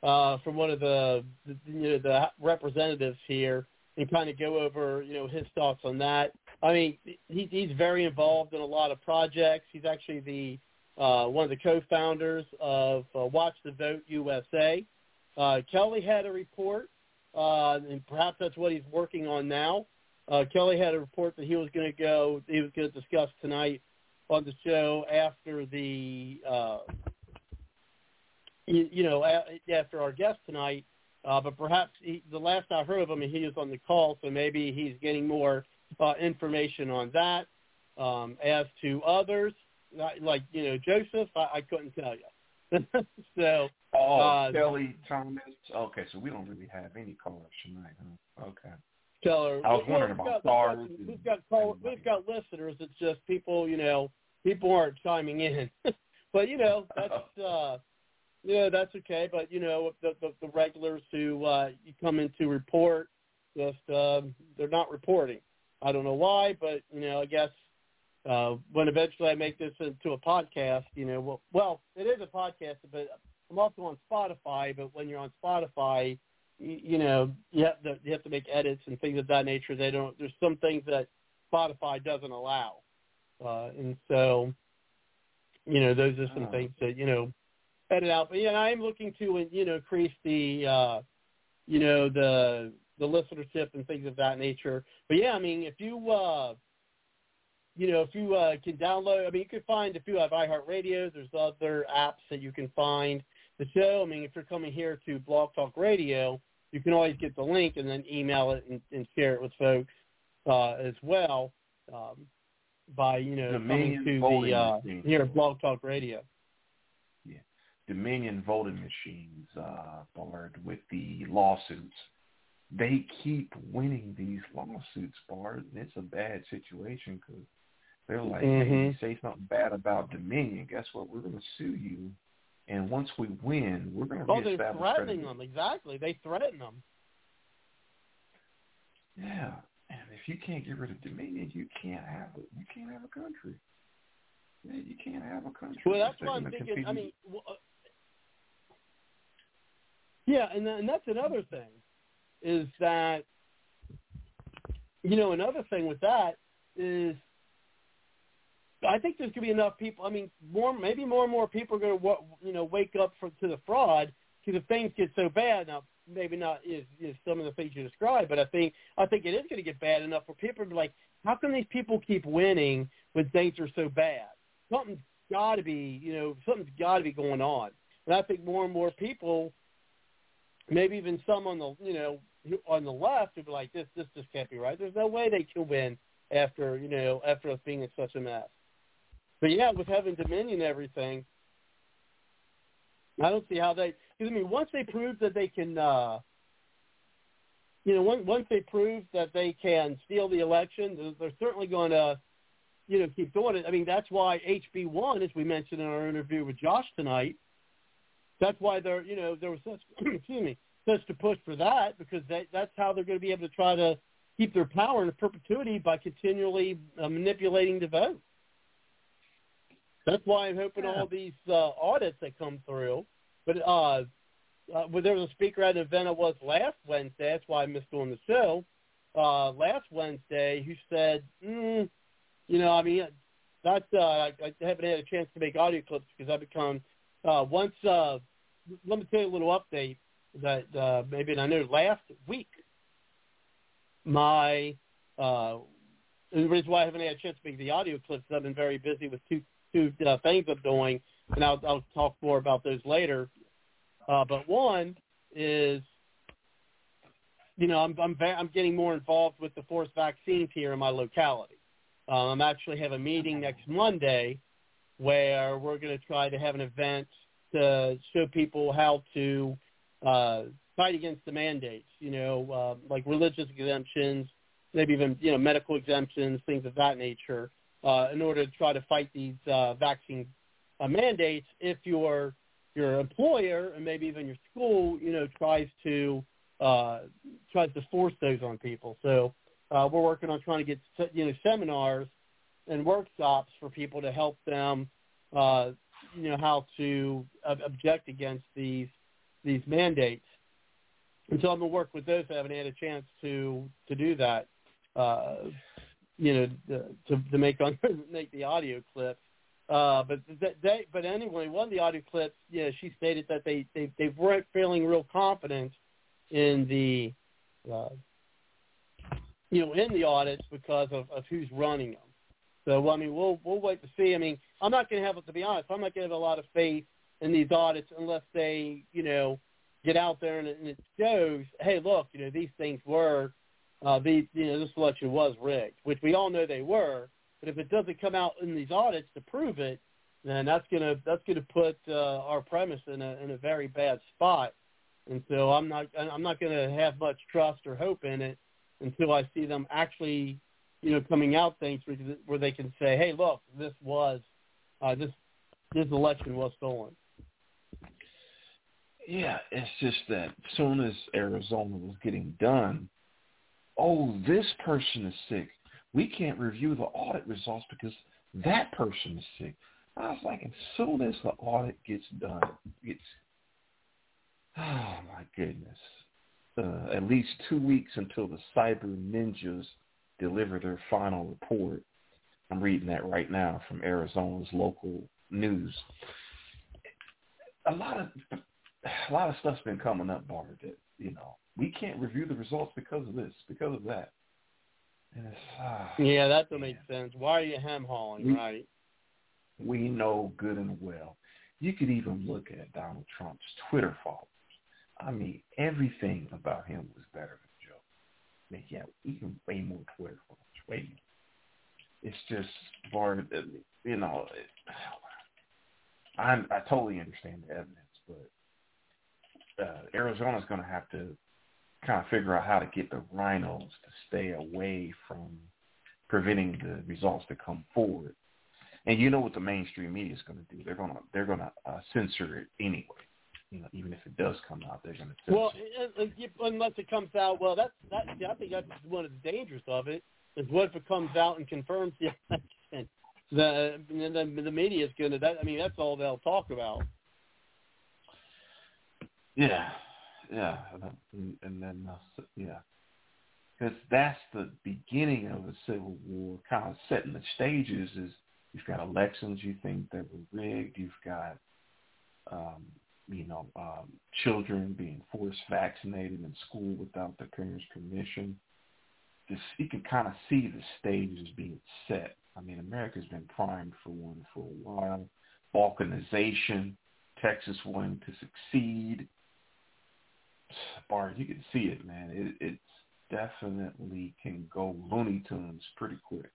uh, from one of the, the you know the representatives here, and kind of go over you know his thoughts on that. I mean, he, he's very involved in a lot of projects. He's actually the uh, one of the co-founders of uh, Watch the Vote USA. Uh, Kelly had a report, uh, and perhaps that's what he's working on now. Uh, Kelly had a report that he was going to go, he was going to discuss tonight on the show after the, uh, you, you know, a, after our guest tonight. But perhaps he, the last I heard of him, he was on the call, so maybe he's getting more information on that. Um, as to others, like- like you know Joseph, I, I couldn't tell you. so Oh, Uh, Kelly Thomas. Okay, so we don't really have any callers tonight, huh? Okay. tell her. I was wondering about got, stars We've got, we've got call, we've got listeners. It's just people, you know, people aren't chiming in. but you know, that's uh, you know, that's okay. But you know, the the, the regulars who uh, you come in to report, just um, they're not reporting. I don't know why, but you know, I guess uh, when eventually I make this into a podcast, you know, well, well, it is a podcast, but I'm also on Spotify. But when you're on Spotify, you, you know, you have to you have to make edits and things of that nature. They don't. There's some things that Spotify doesn't allow, uh, and so, you know, those are some Oh. things that you know edit out. But yeah, I am looking to you know increase the uh, you know the the listenership and things of that nature. But yeah, I mean, if you uh, you know, if you uh, can download, I mean, you can find if you have iHeartRadio, there's other apps that you can find the show. I mean, if you're coming here to Blog Talk Radio, you can always get the link and then email it and, and share it with folks uh, as well um, by you know Dominion coming to the uh, here at Blog Talk Radio. Yeah. Dominion voting machines, uh, Bard, with the lawsuits. They keep winning these lawsuits, Bard, and it's a bad situation because they're like, hey, you Mhm. say something bad about Dominion, guess what? We're going to sue you, and once we win, we're going to Oh, they're threatening them. Exactly, they threaten them. Yeah, and if you can't get rid of Dominion, you can't have it. You can't have a country. Yeah, you can't have a country. Well, that's They're I'm thinking. I mean, well, uh, yeah, and and that's another thing is that you know another thing with that is I think there's going to be enough people. I mean, more maybe more and more people are going to you know wake up for, to the fraud because if things get so bad now. Maybe not is, is some of the things you described, but I think I think it is going to get bad enough for people to be like, how come these people keep winning when things are so bad. Something's got to be, you know, something's got to be going on. And I think more and more people, maybe even some on the, you know, on the left, would be like, this, this just can't be right. There's no way they can win after, you know, after us being in such a mess. But yeah, with having Dominion everything, I don't see how they. Because I mean, once they prove that they can, uh, you know, once once they prove that they can steal the election, they're, they're certainly going to, you know, keep doing it. I mean, that's why HB one, as we mentioned in our interview with Josh tonight, that's why they're, you know, there was such, excuse me, such a push for that because they, that's how they're going to be able to try to keep their power in perpetuity by continually uh, manipulating the vote. That's why I'm hoping Yeah. all these uh, audits that come through. But uh, uh, well, there was a speaker at an event I was last Wednesday. That's why I missed doing the show. Uh, last Wednesday, who said, mm, you know, I mean, that's uh, I, I haven't had a chance to make audio clips because I've become uh, once. Uh, let me tell you a little update that uh, maybe and I know last week my uh, the reason why I haven't had a chance to make the audio clips is I've been very busy with two two uh, things I'm doing, and I'll, I'll talk more about those later. Uh, but one is, you know, I'm I'm, I'm getting more involved with the forced vaccines here in my locality. Um, I'm actually have a meeting next Monday where we're going to try to have an event to show people how to uh, fight against the mandates. You know, uh, like religious exemptions, maybe even you know medical exemptions, things of that nature, uh, in order to try to fight these uh, vaccine uh, mandates. If your your employer and maybe even your school, you know, tries to uh, tries to force those on people. So uh, we're working on trying to get you know seminars and workshops for people to help them, uh, you know, how to uh, object against these these mandates. And so I'm gonna work with those. I haven't had a chance to to do that. Uh, you know, to to make on make the audio clips. Uh, but th- they, but anyway, one of the audio clips, yeah, she stated that they they they weren't feeling real confident in the, uh, you know, in the audits because of, of who's running them. So I mean, we'll we'll wait to see. I mean, I'm not going to have, to be honest, I'm not going to have a lot of faith in these audits unless they, you know, get out there and it, and it shows, hey, look, you know, these things were, uh, these, you know, this election was rigged, which we all know they were. But if it doesn't come out in these audits to prove it, then that's gonna that's gonna put uh, our premise in a in a very bad spot. And so I'm not I'm not gonna have much trust or hope in it until I see them actually, you know, coming out things where, they can say, hey, look, this was uh, this this election was stolen. Yeah, it's just that as soon as Arizona was getting done, oh, this person is sick. We can't review the audit results because that person is sick. I was like, as soon as the audit gets done, it's oh my goodness. Uh, at least two weeks until the cyber ninjas deliver their final report. I'm reading that right now from Arizona's local news. A lot of a lot of stuff's been coming up, Barbara, that, you know, we can't review the results because of this, because of that. And it's, ah, Yeah, that don't make sense. Why are you hem hauling, We- right? we know good and well. You could even look at Donald Trump's Twitter followers. I mean, everything about him was better than Joe. I mean, yeah, even way more Twitter followers, way more. It's just, Barbara, you know, it, I I totally understand the evidence, but uh, Arizona's going to have to kind of figure out how to get the RINOs to stay away from preventing the results to come forward. And you know what the mainstream media is going to do? They're going to they're going to uh, censor it anyway. You know, even if it does come out, they're going to censor. Well, it. unless it comes out, well, that's that. I think that's one of the dangers of it. Is what if it comes out and confirms the election? The the, the media is going to. That I mean, that's all they'll talk about. Yeah, yeah, and, then uh, yeah, because that's the beginning of a civil war, kind of setting the stages. Is you've got elections you think that were rigged, you've got um, you know um, children being forced vaccinated in school without their parents' permission. This, you can kind of see the stages being set, I mean, America's been primed for one for a while. Balkanization, Texas wanting to succeed. Bard, you can see it, man. It, it's definitely can go Looney Tunes pretty quick.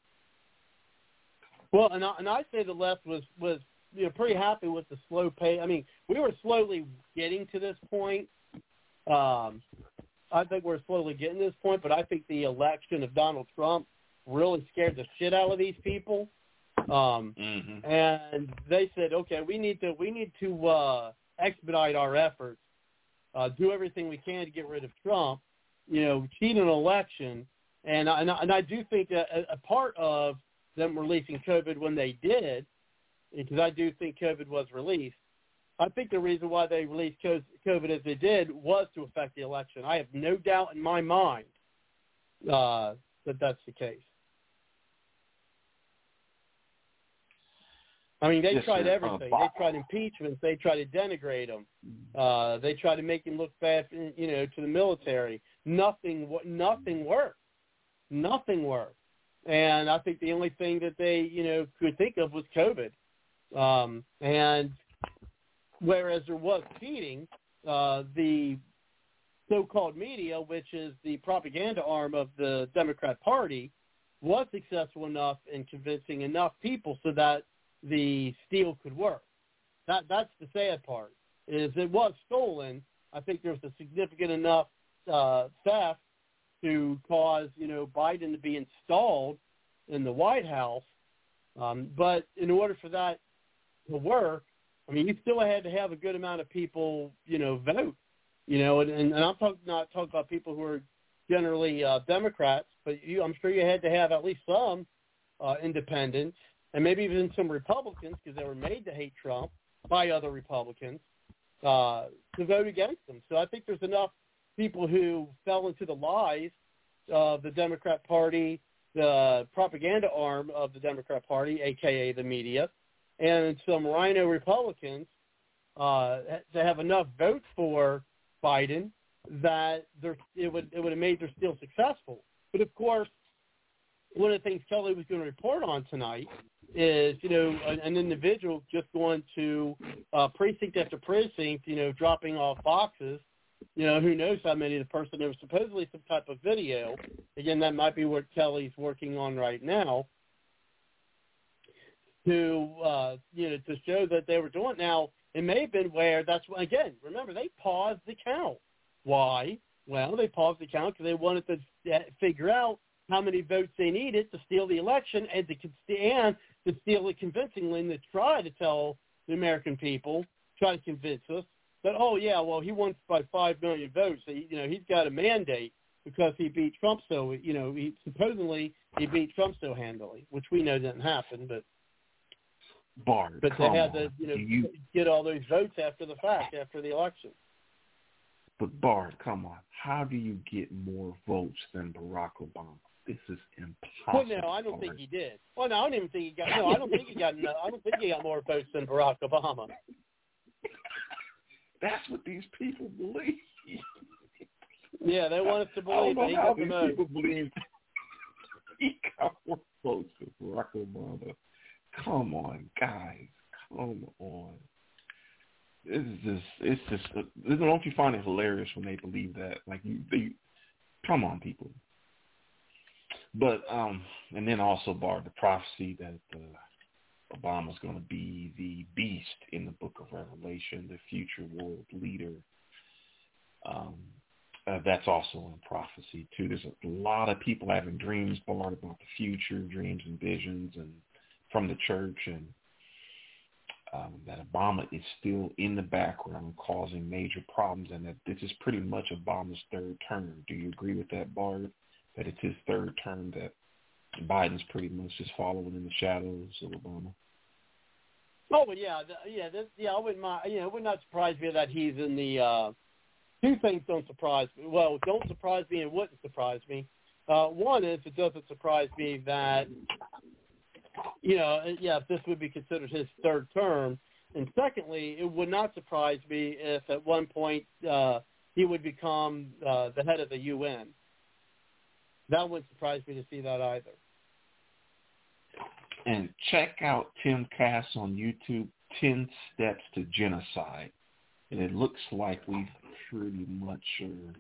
Well, and I, and I say the left was was you know pretty happy with the slow pace. I mean, we were slowly getting to this point. Um, I think we're slowly getting to this point, but I think the election of Donald Trump really scared the shit out of these people. Um, Mm-hmm. and they said, okay, we need to we need to uh, expedite our efforts, uh, do everything we can to get rid of Trump, you know, cheat an election, and and I, and I do think a, a part of them releasing COVID when they did, because I do think COVID was released. I think the reason why they released COVID as they did was to affect the election. I have no doubt in my mind uh, that that's the case. I mean, they Yes, tried sir. Uh, everything. Bob- they tried impeachment. They tried to denigrate him. Uh, they tried to make him look bad, you know, to the military. Nothing, nothing worked. Nothing worked. And I think the only thing that they, you know, could think of was COVID. Um, and whereas there was cheating, uh, the so-called media, which is the propaganda arm of the Democrat Party, was successful enough in convincing enough people so that the steal could work. That that's the sad part. Is it was stolen. I think there was a significant enough uh, theft to cause you know Biden to be installed in the White House. Um, but in order for that to work, I mean, you still had to have a good amount of people, you know, vote. You know, and, and, and I'm talking not talking about people who are generally uh, Democrats, but you, I'm sure you had to have at least some uh, independents and maybe even some Republicans because they were made to hate Trump by other Republicans uh, to vote against him. So I think there's enough people who fell into the lies of the Democrat Party, the propaganda arm of the Democrat Party, aka the media, and some RINO Republicans uh, to have enough votes for Biden that it would it would have made their steal successful. But of course, one of the things Kelly was going to report on tonight is you know an, an individual just going to uh, precinct after precinct, you know, dropping off boxes. You know, who knows how many the person there was supposedly some type of video. Again, that might be what Kelly's working on right now to uh, you know to show that they were doing. Now, it may have been where that's again. Remember, they paused the count. Why? Well, they paused the count because they wanted to uh, figure out how many votes they needed to steal the election and to and to steal it convincingly and to try to tell the American people, try to convince us that oh yeah, well he won by five million votes. So, you know he's got a mandate because he beat Trump so you know he supposedly he beat Trump so handily, which we know didn't happen, but Bard, but they had to you know you, get all those votes after the fact after the election. but Bard, come on. How do you get more votes than Barack Obama? This is Well, no, I don't think he did. Well, no, I don't even think he got. No, I don't think he got. No, I don't think he got more votes than Barack Obama. That's what these people believe. Yeah, they want us to I don't believe know that he how got the most. people believe he got more votes than Barack Obama. Come on, guys. Come on. This is just, it's just, don't you find it hilarious when they believe that? Like, you, they, come on, people. But, um, and then also, Bard, the prophecy that uh, Obama's going to be the beast in the book of Revelation, the future world leader. Um, uh, that's also in prophecy too. There's a lot of people having dreams, Bard, about the future, dreams and visions, and from the church, and um, that Obama is still in the background causing major problems, and that this is pretty much Obama's third term. Do you agree with that, Bard? That it's his third term that Biden's pretty much just following in the shadows of Obama. Oh, well, yeah, yeah, this, yeah. I wouldn't mind. You know, it would not surprise me that he's in the. uh Two things don't surprise me. Well, don't surprise me and wouldn't surprise me. Uh One is it doesn't surprise me that, you know, yeah, if this would be considered his third term. And secondly, it would not surprise me if at one point uh he would become uh the head of the UN. That wouldn't surprise me to see that either. and check out Timcast on YouTube, 10 Steps to Genocide. And it looks like we pretty much are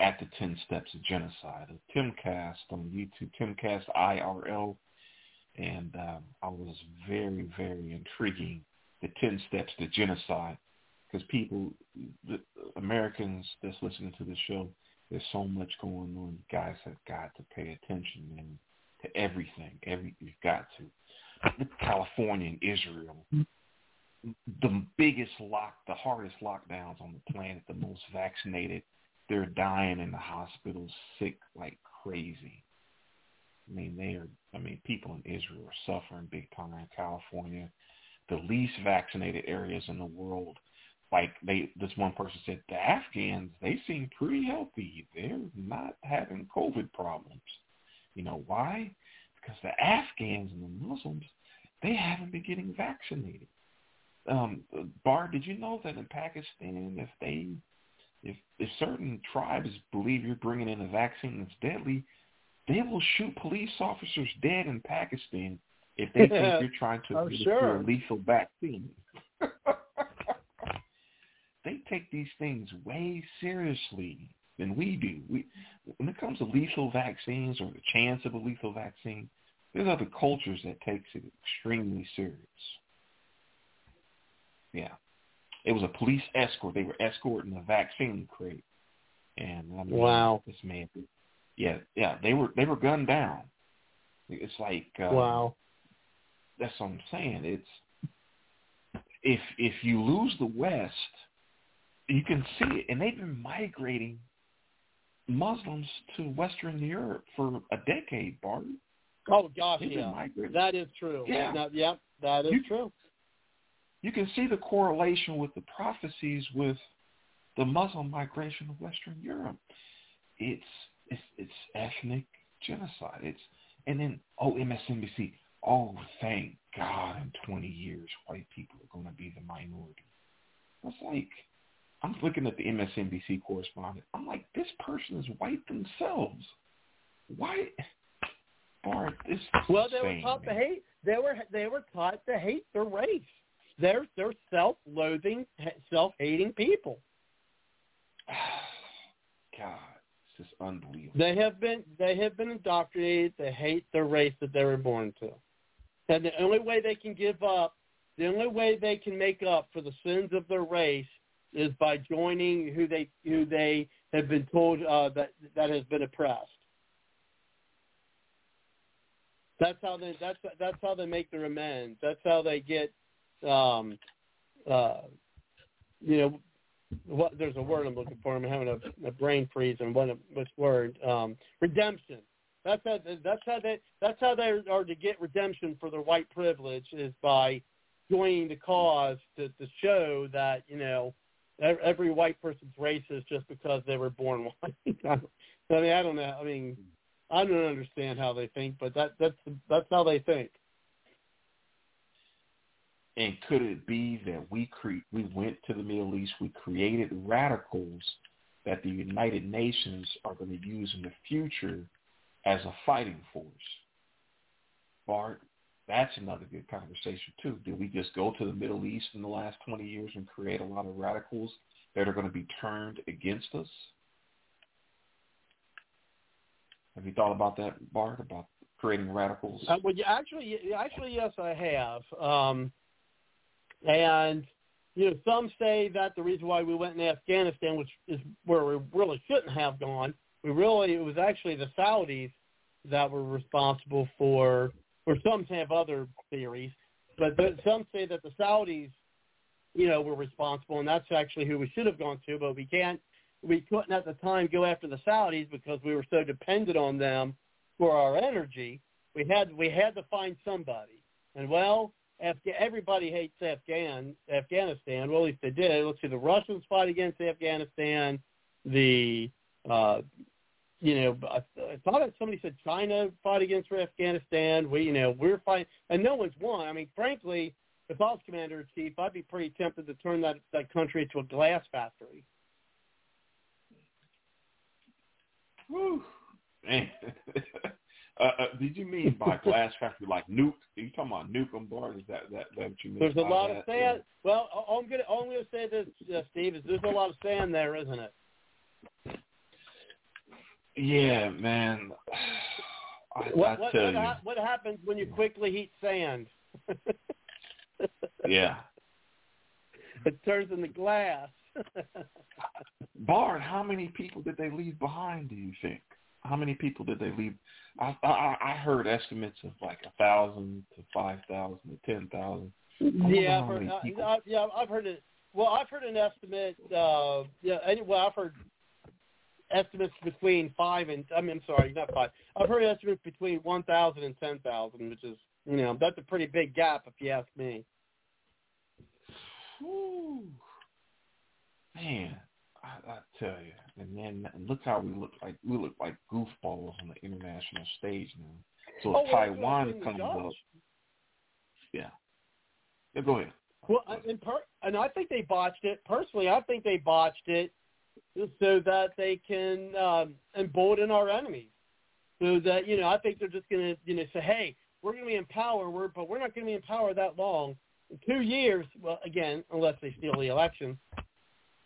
at the 10 Steps of Genocide. Tim Cast on YouTube, Timcast IRL. And um, I was very, very intriguing, the 10 Steps to Genocide. Because people, the Americans that's listening to the show, there's so much going on. You guys have got to pay attention and to everything. Every you've got to. California and Israel, the biggest lock, the hardest lockdowns on the planet, the most vaccinated. They're dying in the hospitals, sick like crazy. I mean, they are. I mean, people in Israel are suffering big time. California, the least vaccinated areas in the world. Like they, this one person said, the Afghans, they seem pretty healthy. They're not having COVID problems. You know why? Because the Afghans and the Muslims, they haven't been getting vaccinated. Um, Bar, did you know that in Pakistan, if they, if if certain tribes believe you're bringing in a vaccine that's deadly, they will shoot police officers dead in Pakistan if they think you're trying to administer sure. a lethal vaccine. they take these things way seriously than we do. We, when it comes to lethal vaccines or the chance of a lethal vaccine, there's other cultures that takes it extremely serious. Yeah. It was a police escort. They were escorting a vaccine crate. And I mean, Wow. this man yeah, yeah, they were they were gunned down. It's like uh, wow. that's what I'm saying. It's if if you lose the West, you can see it, and they've been migrating Muslims to Western Europe for a decade, Bard. Oh gosh, They've yeah. That is true. Yeah. No, yep, that is You- true. You can see the correlation with the prophecies with the Muslim migration of Western Europe. It's it's it's ethnic genocide. It's and then oh MSNBC. Oh, thank God! In 20 years, white people are going to be the minority. It's like I'm looking at the MSNBC correspondent. I'm like, this person is white themselves. Why? Bard, this Well, they were taught to hate. They were they were taught to hate their race. They're they're self-loathing, self-hating people. God, it's just unbelievable. They have been they have been indoctrinated to hate the race that they were born to, and the only way they can give up, the only way they can make up for the sins of their race is by joining who they who they have been told uh, that that has been oppressed. That's how they that's that's how they make their amends. That's how they get, um, uh, you know, what there's a word I'm looking for. I'm having a, a brain freeze on what which word. Um, redemption. That's how that's how they that's how they are to get redemption for their white privilege is by joining the cause to, to show that you know every white person's racist just because they were born white. I mean, I don't know. I mean, I don't understand how they think, but that that's that's how they think. And could it be that we cre- we went to the Middle East, we created radicals that the United Nations are going to use in the future as a fighting force? Bard, that's another good conversation too. Did we just go to the Middle East in the last 20 years and create a lot of radicals that are going to be turned against us? Have you thought about that, Bard, about creating radicals? Uh, well, actually, actually, yes, I have. Um, and you know, some say that the reason why we went in Afghanistan, which is where we really shouldn't have gone, we really it was actually the Saudis that were responsible for. Or some have other theories, but, but some say that the Saudis, you know, were responsible, and that's actually who we should have gone to, but we can't. We couldn't at the time go after the Saudis because we were so dependent on them for our energy. We had we had to find somebody, and well, Afga- everybody hates Afghan Afghanistan. Well, at least they did. Let's see, the Russians fight against Afghanistan. The uh, you know, I, I thought that somebody said China fought against Afghanistan. We, you know, we're fighting, and no one's won. I mean, frankly, if I was commander in chief, I'd be pretty tempted to turn that that country into a glass factory. Whew. Man. Uh, uh, did you mean by glass factory like nuke? Are you talking about nuke on board? Is that that, that what you mean? There's a lot that? of sand. Well, I'm gonna all I'm gonna say this, uh, Steve, is there's a lot of sand there, isn't it? Yeah, man. What what what, ha- what happens when you quickly heat sand? yeah. it turns into glass. Bard, how many people did they leave behind? Do you think? How many people did they leave? I I, I heard estimates of like a thousand to five thousand to ten thousand. yeah, I've heard, uh, yeah, I've heard it. Well, I've heard an estimate. Uh, yeah, anyway, I've heard estimates between five and I mean, I'm sorry, not five. I've heard estimates between one thousand and ten thousand, which is you know that's a pretty big gap if you ask me. Whew. Man, I, I tell you, and then and look how we look like we look like goofballs on the international stage now. So oh, if Oh, what I'm Taiwan comes up, yeah. Yeah, go ahead. Well, and per, and I think they botched it. Personally, I think they botched it so that they can um, embolden our enemies. So that you know, I think they're just going to you know say, hey, we're going to be in power, we're, but we're not going to be in power that long. In two years, well, again, unless they steal the election,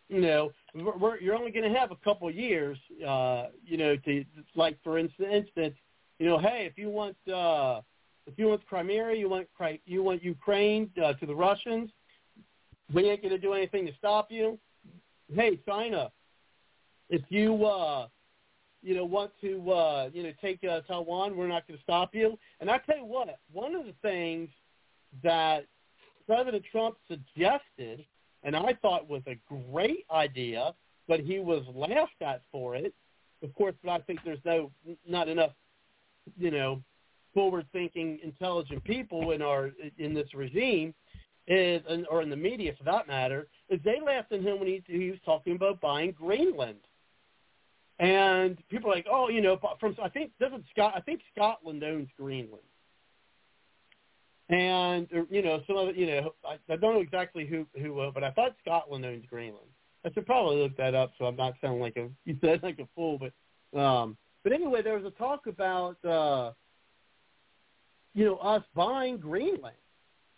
you know, we're, we're, you're only going to have a couple years. Uh, you know, to like for instance, you know, hey, if you want. Uh, if you want Crimea, you want you want Ukraine uh, to the Russians, we ain't going to do anything to stop you. Hey, China, if you uh, you know want to uh, you know take uh, Taiwan, we're not going to stop you. And I tell you what, one of the things that President Trump suggested, and I thought was a great idea, but he was laughed at for it. Of course, but I think there's no not enough, you know, forward-thinking, intelligent people in our in this regime is, or in the media for that matter, is they laughed at him when he, he was talking about buying Greenland. And people are like, oh, you know, from I think doesn't Scott? I think Scotland owns Greenland. And you know, some of it, you know, I, I don't know exactly who who, uh, but I thought Scotland owns Greenland. I should probably look that up so I'm not sounding like a you said like a fool. But um, but anyway, there was a talk about uh, you know us buying Greenland,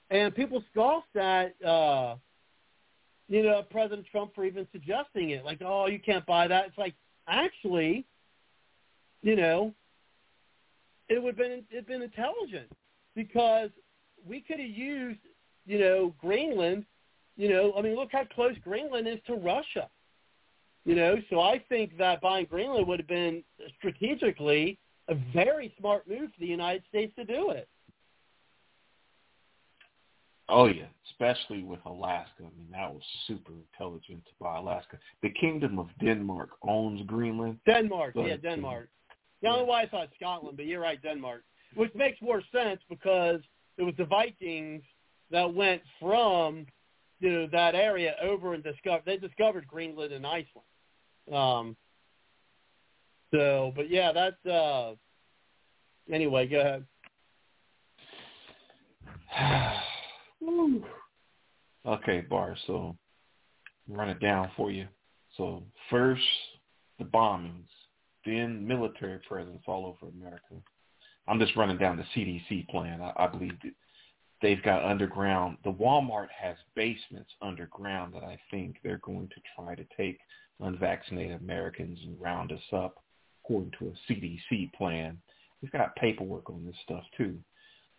and people scoffed at uh, you know President Trump for even suggesting it. Like, oh, you can't buy that. It's like actually, you know, it would have been it'd been intelligent because we could have used you know Greenland. You know, I mean, look how close Greenland is to Russia. You know, so I think that buying Greenland would have been strategically a very smart move for the United States to do it. Oh yeah, especially with Alaska. I mean, that was super intelligent to buy Alaska. The Kingdom of Denmark owns Greenland. Denmark, Go yeah, Denmark. I don't know why I thought Scotland, but you're right, Denmark. Which makes more sense because it was the Vikings that went from you know that area over and discovered they discovered Greenland and Iceland. Um so but yeah, that's uh anyway, go ahead. okay, Bar. So run it down for you. So first the bombings, then military presence all over America. I'm just running down the CDC plan. I, I believe that they've got underground. The Walmart has basements underground that I think they're going to try to take unvaccinated Americans and round us up according to a CDC plan. We've got paperwork on this stuff too.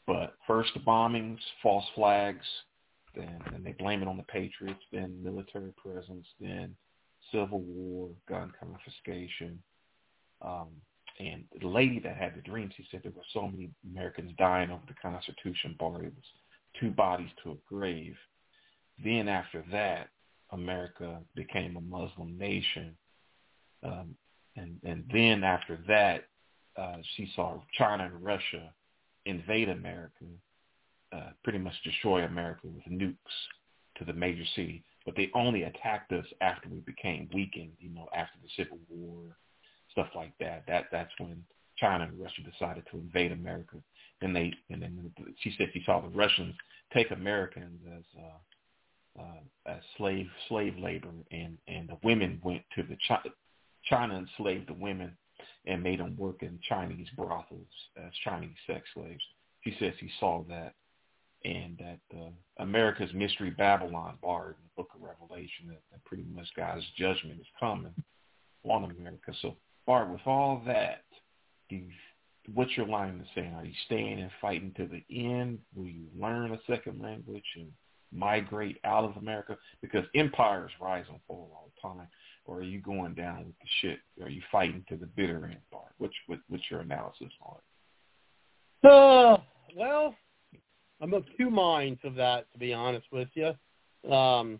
But first bombings, false flags, then and they blame it on the Patriots, then military presence, then civil war, gun confiscation. Um, and the lady that had the dream, she said there were so many Americans dying over the Constitution bar. It was two bodies to a grave. Then after that, America became a Muslim nation. Um, and, and then after that, uh, she saw China and Russia invade America, uh, pretty much destroy America with nukes to the major city. But they only attacked us after we became weakened, you know, after the Civil War, stuff like that. That that's when China and Russia decided to invade America. And they and then she said she saw the Russians take Americans as uh, uh, as slave slave labor, and and the women went to the China, China enslaved the women and made them work in Chinese brothels as Chinese sex slaves. He says he saw that and that uh, America's Mystery Babylon Bard in the Book of Revelation that, that pretty much God's judgment is coming on America. So Bard, with all that, do you, what's your line of saying? Are you staying and fighting to the end? Will you learn a second language and migrate out of America? Because empires rise and fall all the time. Or are you going down with the shit? Are you fighting to the bitter end, Bard? What's, what, what's your analysis on it? Uh, well, I'm of two minds of that, to be honest with you. Um,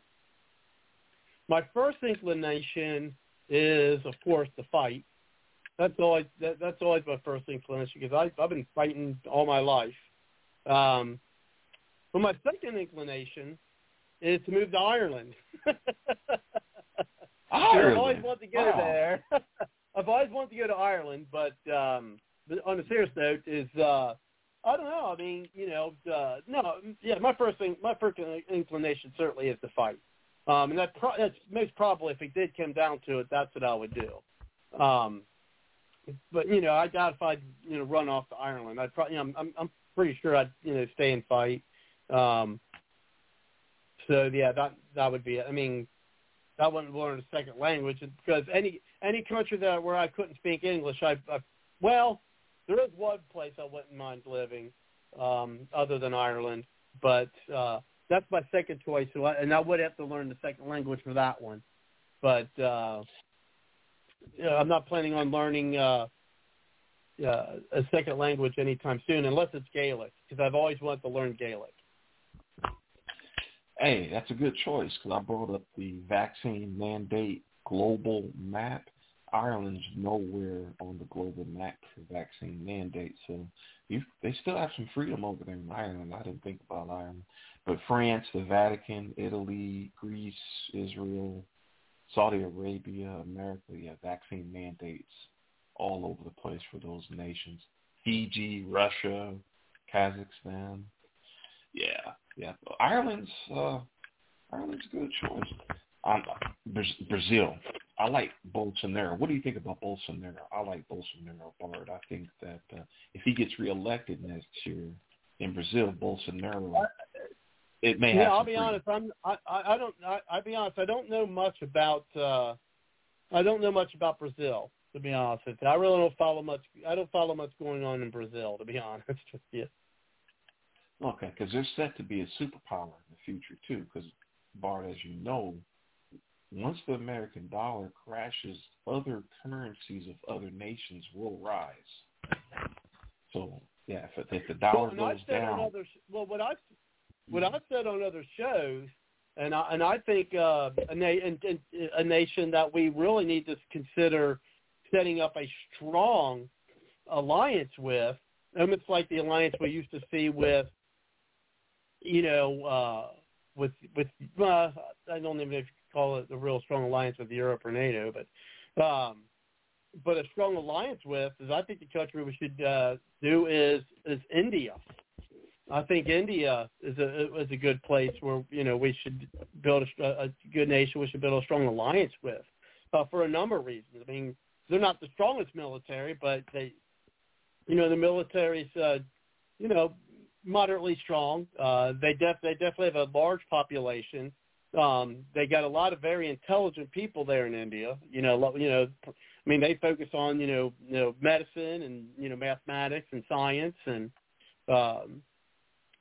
my first inclination is, of course, to fight. That's always that, that's always my first inclination because I, I've been fighting all my life. Um, but my second inclination is to move to Ireland. I've always wanted to go Wow. there. I've always wanted to go to Ireland, but um, on a serious note, is uh, I don't know. I mean, you know, uh, no, yeah. My first thing, my first inclination certainly is to fight, um, and that pro- that's most probably if it did come down to it, that's what I would do. Um, but you know, I doubt if I'd you know run off to Ireland. I'd probably, you know, I'm I'm I'm pretty sure I'd you know stay and fight. Um, so yeah, that that would be it. I mean, I wouldn't learn a second language because any any country that where I couldn't speak English, I, I well, there is one place I wouldn't mind living, um, other than Ireland, but uh, that's my second choice, so I, and I would have to learn the second language for that one. But uh, you know, I'm not planning on learning uh, uh, a second language anytime soon, unless it's Gaelic, because I've always wanted to learn Gaelic. Hey, that's a good choice because I brought up the vaccine mandate global map. Ireland's nowhere on the global map for vaccine mandate, so you they still have some freedom over there in Ireland. I didn't think about Ireland, but France, the Vatican, Italy, Greece, Israel, Saudi Arabia, America, yeah, vaccine mandates all over the place for those nations. Fiji, Russia, Kazakhstan. Yeah, yeah. Ireland's uh, Ireland's a good choice. Um, Brazil. I like Bolsonaro. What do you think about Bolsonaro? I like Bolsonaro, Bard. I think that uh, if he gets reelected next year in Brazil, Bolsonaro, it may have. Yeah, I'll be freedom. honest. I'm. I. I I don't. I, I'll be honest. I don't know much about. uh I don't know much about Brazil. To be honest with you, I really don't follow much. I don't follow much going on in Brazil. To be honest with you. Okay, because they're set to be a superpower in the future too. Because Bard, as you know, once the American dollar crashes, other currencies of other nations will rise. So yeah, if, if the dollar well, goes down, on other. Well, what I've what I've said on other shows, and I and I think uh, a, na- and, and a nation that we really need to consider setting up a strong alliance with, almost like the alliance we used to see with, you know, uh, with with uh, I don't even know if you call it a real strong alliance with Europe or NATO, but um, but a strong alliance with is I think the country we should uh, do is is India. I think India is a is a good place where you know we should build a, a good nation. We should build a strong alliance with uh, for a number of reasons. I mean, they're not the strongest military, but they, you know, the military's uh, you know moderately strong. Uh, they def they definitely have a large population. Um, they got a lot of very intelligent people there in India. You know, you know, I mean, they focus on you know you know medicine and you know mathematics and science and um,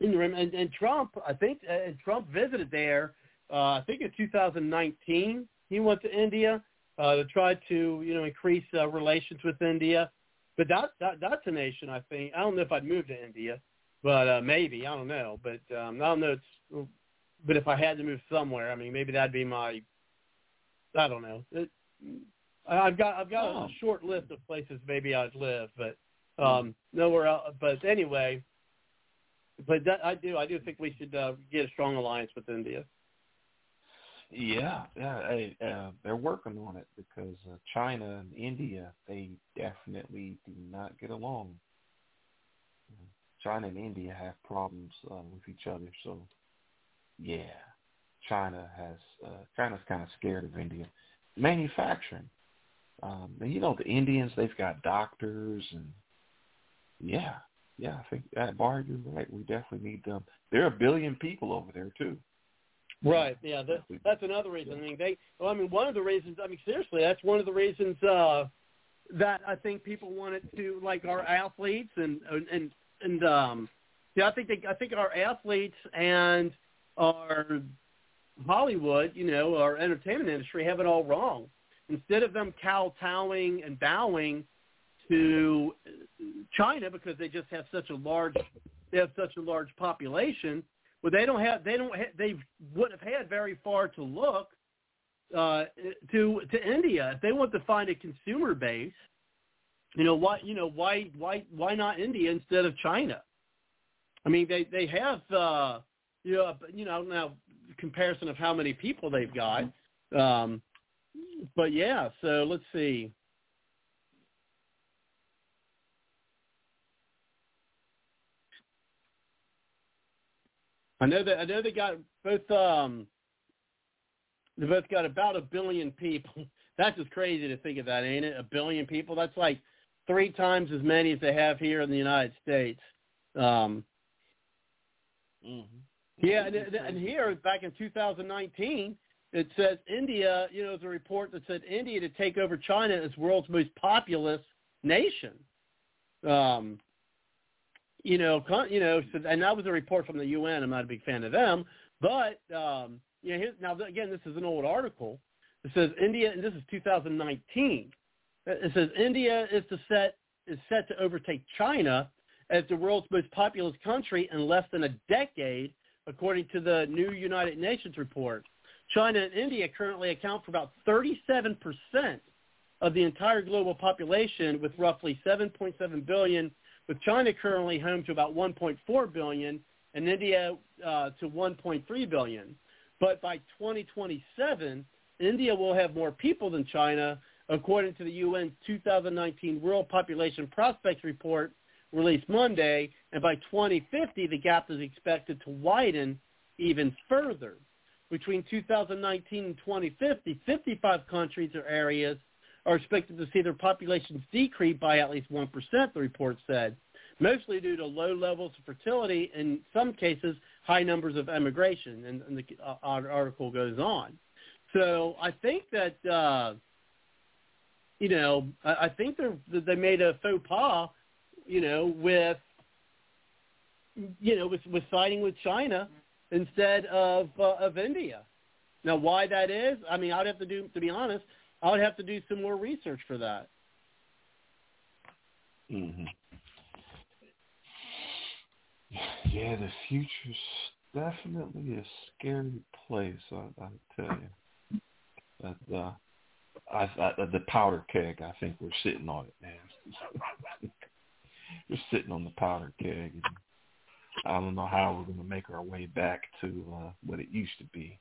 and, and, Trump, I think, uh, and Trump visited there. Uh, I think in 2019, he went to India uh, to try to, you know, increase uh, relations with India. But that, that that's a nation. I think I don't know if I'd move to India, but uh, maybe I don't know. But um, I don't know. It's, but if I had to move somewhere, I mean, maybe that'd be my. I don't know. It, I- I've got I've got Oh. a short list of places maybe I'd live, but um, nowhere else. But anyway, but that, I do I do think we should uh, get a strong alliance with India. yeah, yeah, hey, uh, they're working on it because uh, China and India they definitely do not get along. China and India have problems uh, with each other, so yeah, China has uh, China's kind of scared of India. Manufacturing, Um, and you know the Indians, they've got doctors and yeah, yeah. I think that Bard, you're right. We definitely need them. There are a billion people over there too. Right. Yeah. That, that's another reason. I mean, they. Well, I mean, one of the reasons. I mean, seriously, that's one of the reasons uh, that I think people wanted to like our athletes and and and um, yeah, I think they. I think our athletes and our Hollywood, you know, our entertainment industry have it all wrong. Instead of them kowtowing and bowing to China because they just have such a large they have such a large population, well they don't have they don't ha- they would have had very far to look uh, to to India if they want to find a consumer base. You know why you know why why why not India instead of China? I mean they they have uh, you know you know now comparison of how many people they've got. Um, but yeah, so let's see. I know that I know they got both um they both got about a billion people. That's just crazy to think of that, ain't it? A billion people. That's like three times as many as they have here in the United States. Um Mm-hmm. yeah, and, and here back in 2019, it says India. You know, there's a report that said India to take over China as world's most populous nation. Um, you know, con- you know, so, and that was a report from the UN. I'm not a big fan of them, but um, you know, here's, now again, this is an old article. It says India, and this is 2019. It says India is to set is set to overtake China as the world's most populous country in less than a decade, according to the new United Nations report. China and India currently account for about 37% of the entire global population, with roughly 7.7 billion, with China currently home to about 1.4 billion and India uh, to 1.3 billion. But by 2027, India will have more people than China, according to the UN's 2019 World Population Prospects Report released Monday, and by 2050, the gap is expected to widen even further. Between 2019 and 2050, 55 countries or areas are expected to see their populations decrease by at least 1%, the report said, mostly due to low levels of fertility, in some cases, high numbers of emigration, and, and the uh, article goes on. So I think that, uh, you know, I, I think they they made a faux pas you know, with you know, with, with siding with China instead of uh, of India. Now, why that is, I mean, I'd have to do, to be honest, I would have to do some more research for that. hmm Yeah, the future's definitely a scary place. I, I tell you, but uh, I, I, the powder keg. I think we're sitting on it, man. we're sitting on the powder keg. And I don't know how we're going to make our way back to uh, what it used to be.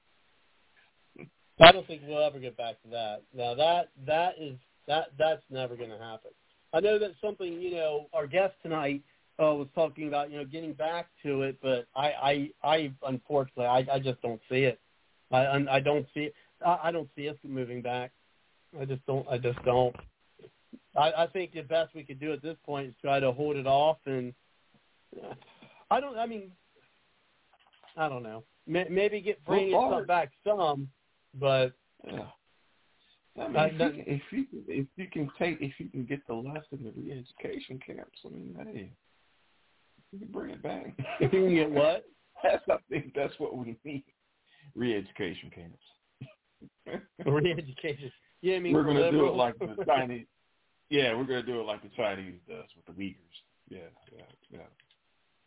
I don't think we'll ever get back to that. Now that that is that that's never going to happen. I know that something you know our guest tonight uh, was talking about you know getting back to it, but I I, I unfortunately I, I just don't see it. I I don't see it. I, I don't see us moving back. I just don't. I just don't. I, I think the best we could do at this point is try to hold it off, and I don't. I mean, I don't know. Maybe get bring Well, it back some, but Yeah. I mean, if, you can, if you if you can take, if you can get the left in the re-education camps, I mean, hey, you can bring it back. if you can get what? That's, I think that's what we need. Re-education camps. Re-education. Yeah, I mean we're gonna do it like the Chinese. Yeah, we're gonna do it like the Chinese does with the Uyghurs. Yeah, yeah, yeah.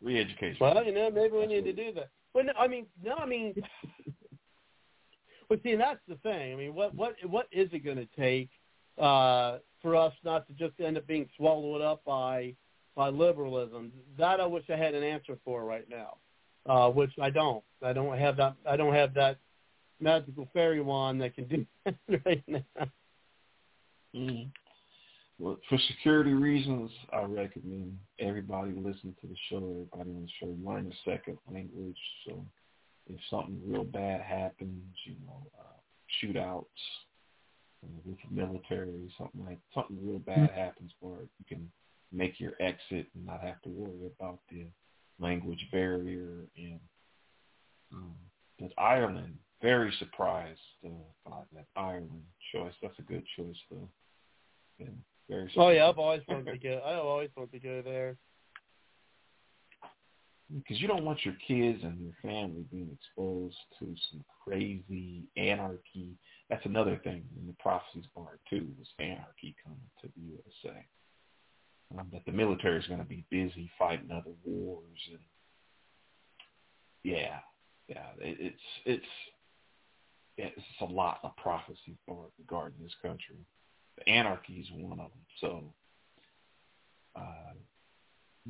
Re-education. Well, you know, maybe we need to do that. Well, no, I mean, no, I mean, but see, and that's the thing. I mean, what what what is it going to take uh, for us not to just end up being swallowed up by by liberalism? That I wish I had an answer for right now, uh, which I don't. I don't have that. I don't have that magical fairy wand that can do that right now. Mm. Well, for security reasons, I recommend everybody listen to the show. Everybody on the show learn a second language. So if something real bad happens, you know, uh, shootouts, uh, with the military, something like something real bad happens, where you can make your exit and not have to worry about the language barrier. And um, but Ireland, very surprised uh, by that Ireland choice. That's a good choice, though. Yeah, very. Oh yeah. I've always wanted to go. I always wanted to go there. because you don't want your kids and your family being exposed to some crazy anarchy. That's another thing in the prophecies Bard too was anarchy coming to the USA. Um, that the military is going to be busy fighting other wars and yeah, yeah, it, it's it's it's a lot of prophecies Bard regarding this country. The anarchy is one of them. So uh,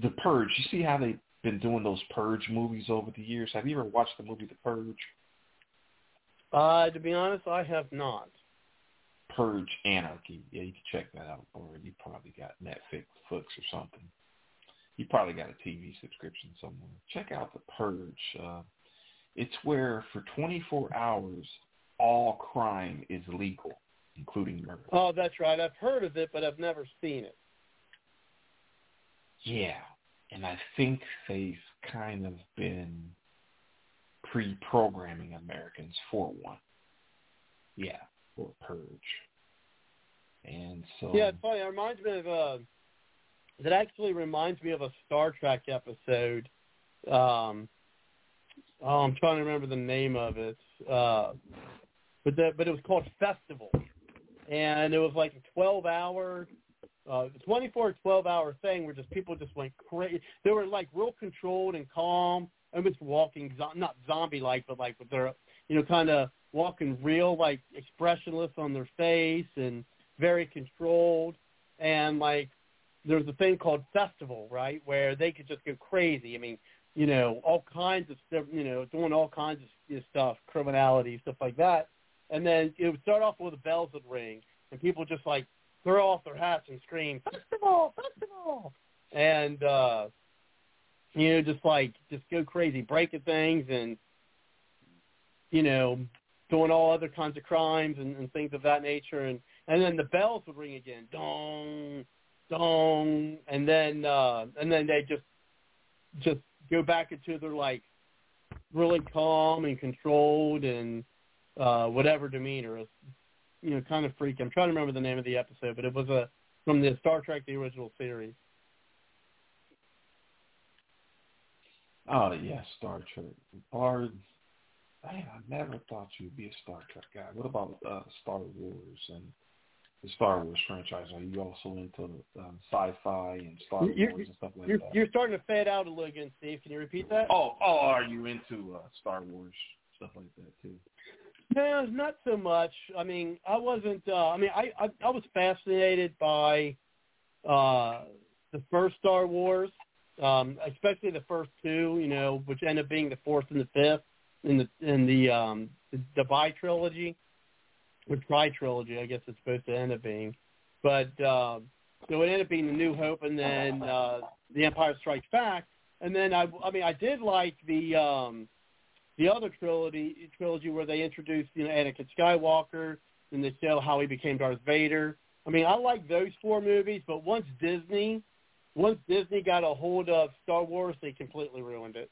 the Purge. You see how they've been doing those Purge movies over the years. Have you ever watched the movie The Purge? Uh, to be honest, I have not. Purge Anarchy. Yeah, you can check that out. Or you probably got Netflix or something. You probably got a TV subscription somewhere. Check out The Purge. Uh, it's where for 24 hours all crime is legal, including murder. Oh, that's right. I've heard of it, but I've never seen it. Yeah, and I think they've kind of been pre-programming Americans for one. Yeah, for a purge. And so Yeah, it's funny. It reminds me of uh it actually reminds me of a Star Trek episode. Um oh, I'm trying to remember the name of it. Uh but the, but it was called Festival. And it was like a 12 hour uh 24 12 hour thing where just people just went crazy. They were like real controlled and calm, almost walking not zombie like but like with their you know kind of walking real like expressionless on their face and very controlled and like there's a thing called festival right where they could just go crazy i mean you know all kinds of stuff you know doing all kinds of stuff criminality stuff like that and then it would start off with the bells would ring and people just like throw off their hats and scream festival! Festival! And uh you know just like just go crazy breaking things and you know doing all other kinds of crimes and, and things of that nature. And and then the bells would ring again dong dong. And then uh and then they just just go back into their like really calm and controlled and uh whatever demeanor is you know kind of freaky i'm trying to remember the name of the episode but it was a from the star trek the original series Oh yeah, Star Trek. Bard. Man, I never thought you'd be a Star Trek guy. What about uh, Star Wars and the Star Wars franchise? Are you also into um, sci-fi and Star You're- Wars and stuff like you're that? you're starting to fade out a little again steve can you repeat that Oh, oh, are you into uh, Star Wars stuff like that too? No, not so much. I mean, I wasn't. Uh, I mean, I, I I was fascinated by uh, the first Star Wars, um, especially the first two. You know, which ended up being the fourth and the fifth in the in the um, the, the bi trilogy, or tri trilogy, I guess it's supposed to end up being. But uh, so it ended up being the New Hope, and then uh, the Empire Strikes Back, and then I I mean I did like the. Um, the other trilogy trilogy where they introduced you know Anakin Skywalker and they show how he became Darth Vader. I mean, I like those four movies, but once Disney, once Disney got a hold of Star Wars, they completely ruined it.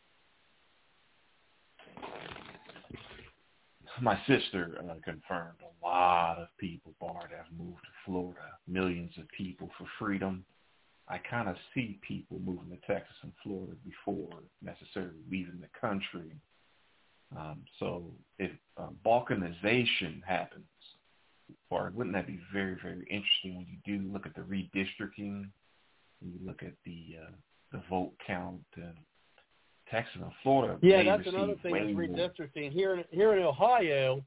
My sister uh, confirmed a lot of people, Bard, have moved to Florida. Millions of people for freedom. I kind of see people moving to Texas and Florida before necessarily leaving the country. Um, so if uh, balkanization happens, Bard, wouldn't that be very, very interesting when you do look at the redistricting, when you look at the uh, the vote count and Texas and Florida? Yeah, that's another thing more. redistricting. Here in here in Ohio,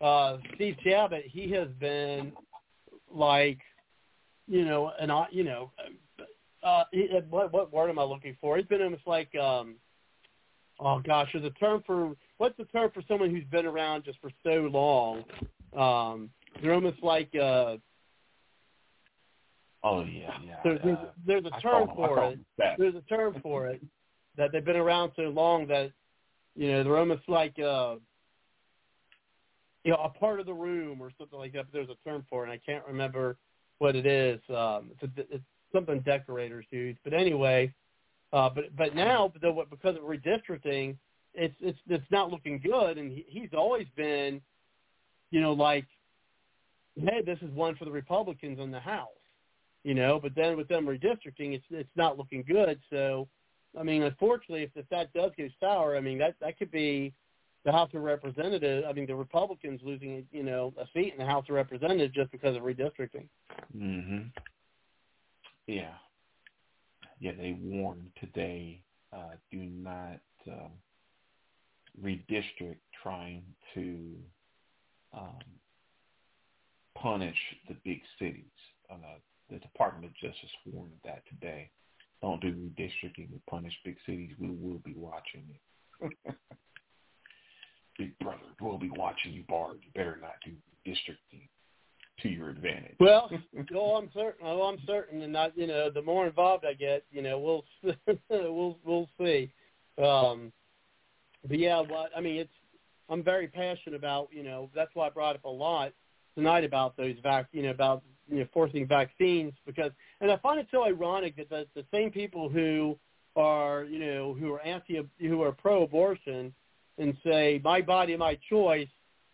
uh, Steve Chabot, he has been like, you know, an uh, you know, uh, he, what what word am I looking for? He's been almost like, um, oh gosh, there's a term for what's the term for someone who's been around just for so long? Um, they're almost like uh, Oh yeah, yeah. there's there's, uh, there's a term for it. There's a term for it that they've been around so long that you know they're almost like uh you know a part of the room or something like that. But there's a term for it, and I can't remember what it is. Um, it's, a, it's something decorators use. But anyway, uh, but but now though, because of redistricting, it's it's it's not looking good, and he, he's always been, you know, like, hey, this is one for the Republicans in the House, you know. But then with them redistricting, it's it's not looking good. So, I mean, unfortunately, if, if that does go sour, I mean that that could be the House of Representatives. I mean, the Republicans losing, you know, a seat in the House of Representatives just because of redistricting. Mhm. Yeah. Yeah, they warned today, uh, do not um, redistrict trying to um, punish the big cities. Uh, the Department of Justice warned that today. Don't do redistricting to punish big cities. We will be watching it. big brother, we'll be watching you, Bard. You better not do redistricting to your advantage. Well, oh, I'm certain. Oh, I'm certain, and not you know, the more involved I get, you know, we'll we'll we'll see. Um, but yeah, what I mean, it's I'm very passionate about you know that's why I brought up a lot tonight about those vac you know about you know forcing vaccines because and I find it so ironic that the, the same people who are you know who are anti who are pro-abortion and say my body my choice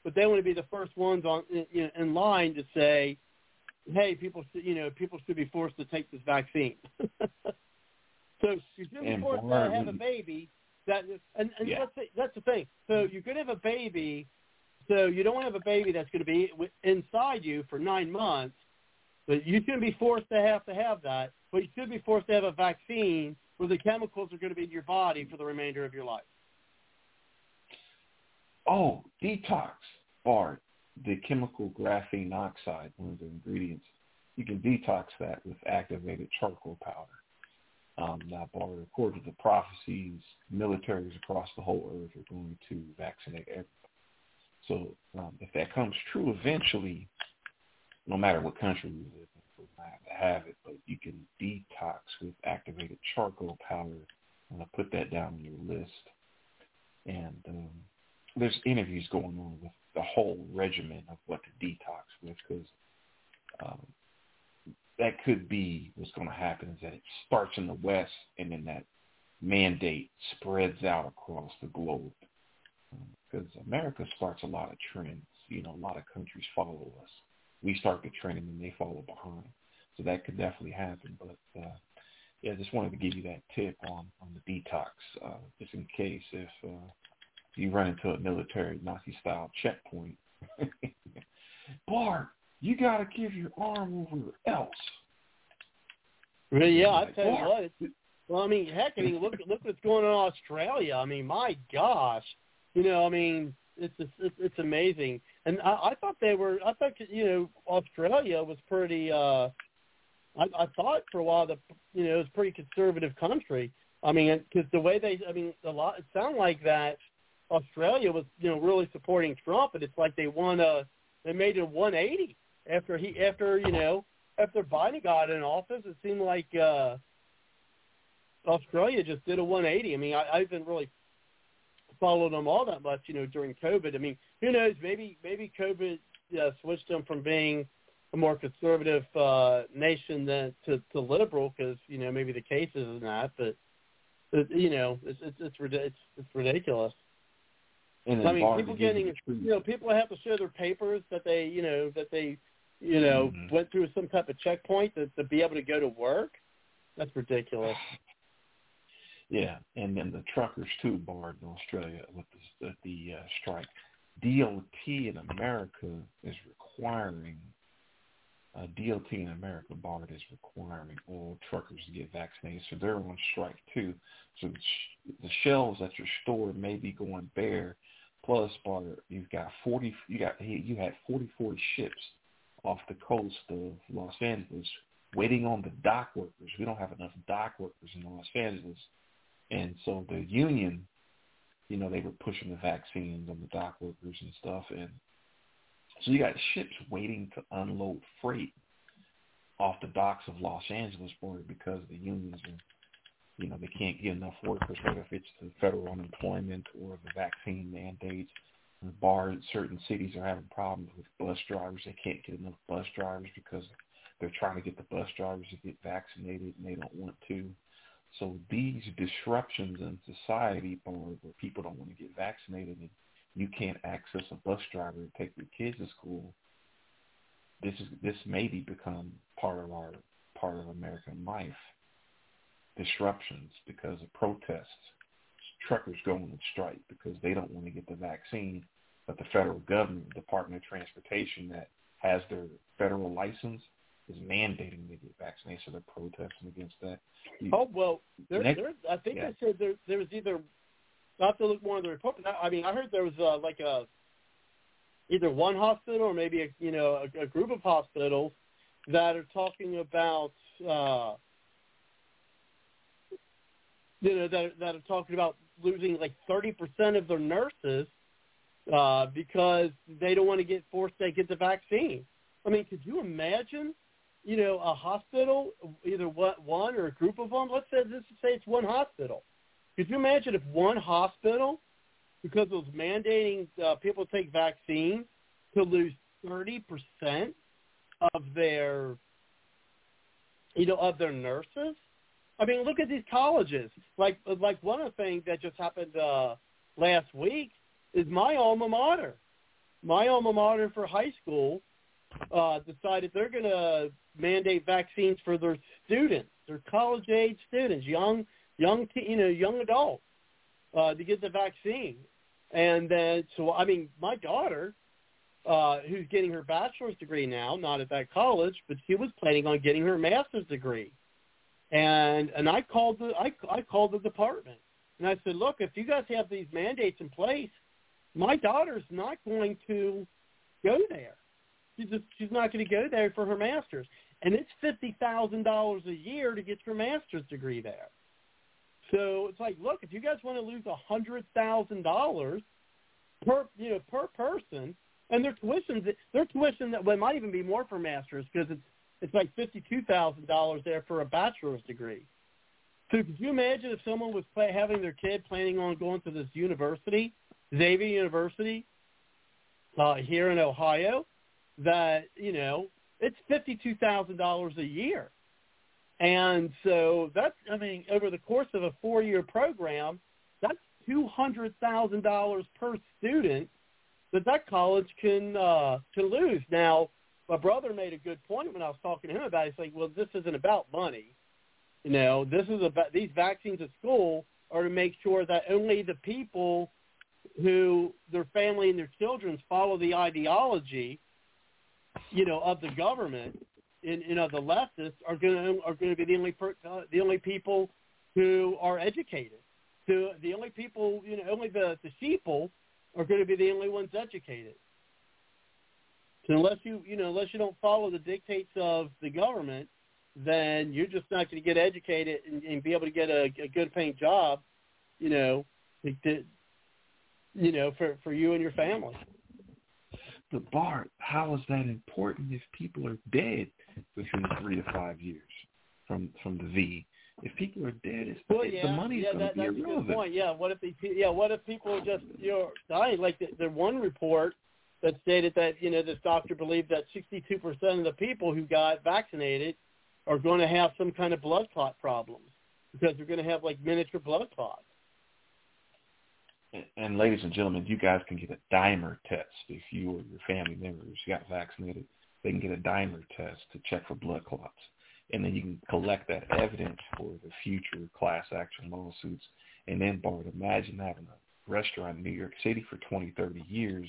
but they want to be the first ones on in, in line to say, "Hey, people, should, you know, people should be forced to take this vaccine." so you should forced to have a baby. That and, and Yeah. that's the, that's the thing. So mm-hmm. you could have a baby. So you don't want to have a baby that's going to be inside you for nine months, but you shouldn't be forced to have to have that. But you should be forced to have a vaccine where the chemicals are going to be in your body for the remainder of your life. Oh, detox, Bard. The chemical graphene oxide, one of the ingredients. You can detox that with activated charcoal powder. Um, now, according to the prophecies, militaries across the whole earth are going to vaccinate everybody. So um, if that comes true eventually, no matter what country you live in, we're not to have it, but you can detox with activated charcoal powder. I'm going to put that down on your list. And um, there's interviews going on with the whole regimen of what to detox with because um, that could be what's going to happen is that it starts in the West and then that mandate spreads out across the globe because America starts a lot of trends. You know, a lot of countries follow us. We start the trend and then they follow behind. So that could definitely happen. But uh, yeah, just wanted to give you that tip on on the detox, uh, just in case if uh, you run into a military Nazi style checkpoint. Bard, you got to give your arm over else. Well, yeah, I tell you what. It's, well, I mean, heck, I mean, look look what's going on in Australia. I mean, my gosh, you know, I mean, it's it's it's, it's amazing. And I, I thought they were. I thought you know Australia was pretty. uh I, I thought for a while that you know it was a pretty conservative country. I mean, because the way they, I mean, a lot. It sounded like that Australia was you know really supporting Trump, and it's like they won a. They made a 180 after he after you know after Biden got in office. It seemed like. uh Australia just did a 180. I mean, I, I haven't really followed them all that much, you know, during COVID. I mean, who knows? Maybe maybe COVID uh, switched them from being a more conservative uh, nation than to, to liberal because you know maybe the cases is not, but it, you know it's it's it's, it's it's ridiculous. And I mean, people to give you getting you know people have to show their papers that they you know that they you know Mhm. went through some type of checkpoint to, to be able to go to work. That's ridiculous. Yeah, and then the truckers too, Bard in Australia with the, the, the uh, strike. DOT in America is requiring, uh, DOT in America, Bard is requiring all truckers to get vaccinated, so they're on strike too. So the, sh- the shelves at your store may be going bare. Plus, Bard, you've got 40, you got you had 44 ships off the coast of Los Angeles waiting on the dock workers. We don't have enough dock workers in Los Angeles. And so the union, you know, they were pushing the vaccines on the dock workers and stuff. And so you got ships waiting to unload freight off the docks of Los Angeles for it because the unions are, you know, they can't get enough workers, whether it's the federal unemployment or the vaccine mandates. Bar certain cities are having problems with bus drivers. They can't get enough bus drivers because they're trying to get the bus drivers to get vaccinated and they don't want to. So these disruptions in society, where people don't want to get vaccinated and you can't access a bus driver to take your kids to school, this is this maybe become part of our part of American life. Disruptions because of protests. Truckers going on strike because they don't want to get the vaccine, but the federal government, Department of Transportation, that has their federal license, is mandating they get vaccinated, so they're protesting against that. You, Oh well, there, Next- there. I think yeah. they said there there was either. I have to look more in the report. But I I mean, I heard there was uh, like a either one hospital or maybe a you know a, a group of hospitals that are talking about uh, you know that that are talking about losing like thirty percent of their nurses uh, because they don't want to get forced to get the vaccine. I mean, could you imagine you know, a hospital, either one or a group of them. Let's say let's say it's one hospital. Could you imagine if one hospital, because it was mandating uh, people take vaccines, to lose thirty percent of their, you know, of their nurses? I mean, look at these colleges. Like like one of the things that just happened uh, last week is my alma mater. My alma mater for high school uh, decided they're going to mandate vaccines for their students, their college age students, young young te- you know young adults, uh, to get the vaccine. And then so I mean my daughter, uh, who's getting her bachelor's degree now, not at that college, but she was planning on getting her master's degree. And and I called the I I called the department and I said, look, if you guys have these mandates in place, my daughter's not going to go there. She's just she's not going to go there for her master's, and it's fifty thousand dollars a year to get your master's degree there. So it's like, look, if you guys want to lose a hundred thousand dollars per you know per person, and their tuitions their tuition that well, might even be more for masters because it's it's like fifty two thousand dollars there for a bachelor's degree. So could you imagine if someone was play, having their kid planning on going to this university, Xavier University, uh, here in Ohio, that you know it's fifty two thousand dollars a year, and so that's I mean over the course of a four year program, that's two hundred thousand dollars per student that that college can uh, can lose. Now, my brother made a good point when I was talking to him about it. He's like, well, this isn't about money. You know, this is about these vaccines at school are to make sure that only the people who their family and their children follow the ideology, you know, of the government and, and of the leftists are going to are going to be the only per, uh, the only people who are educated. So the only people, you know, only the the sheeple are going to be the only ones educated. So unless you, you know, unless you don't follow the dictates of the government, then you're just not going to get educated and, and be able to get a, a good paying job, you know, to, you know, for for you and your family. But Bard, how is that important if people are dead within three to five years from from the V? If people are dead, it's, Well, yeah, the money's yeah, going to be that's a good point. Yeah, what if they, yeah, what if people just you know dying? Like the, the one report that stated that you know this doctor believed that 62 percent of the people who got vaccinated are going to have some kind of blood clot problems because they're going to have like miniature blood clots. And, ladies and gentlemen, you guys can get a dimer test if you or your family members got vaccinated. They can get a dimer test to check for blood clots, and then you can collect that evidence for the future class action lawsuits. And then, Bard, imagine having a restaurant in New York City for 20, 30 years.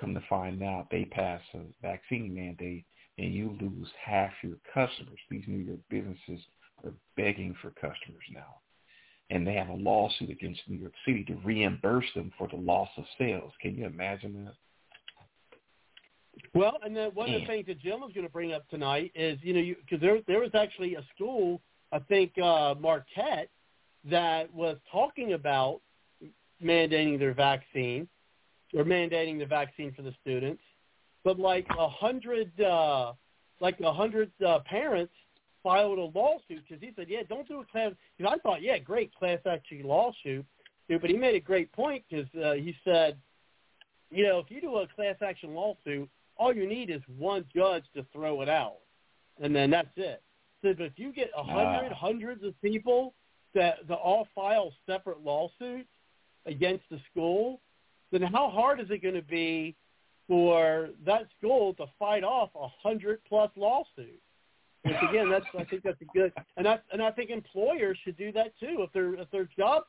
Come to find out, they pass a vaccine mandate, and you lose half your customers. These New York businesses are begging for customers now and they have a lawsuit against New York City to reimburse them for the loss of sales. Can you imagine that? Well, and then one of the things that Jim was going to bring up tonight is, you know, because there there was actually a school, I think uh, Marquette, that was talking about mandating their vaccine or mandating the vaccine for the students, but like a hundred, uh, like a hundred uh, parents filed a lawsuit because he said, yeah, don't do a class. Because I thought, yeah, great class action lawsuit, dude, but he made a great point because uh, he said you know, if you do a class action lawsuit, all you need is one judge to throw it out, and then that's it. So but if you get a hundred, Ah. hundreds of people that, that all file separate lawsuits against the school, then how hard is it going to be for that school to fight off a hundred plus lawsuits? Which again, that's I think that's a good, and I and I think employers should do that too if their if their job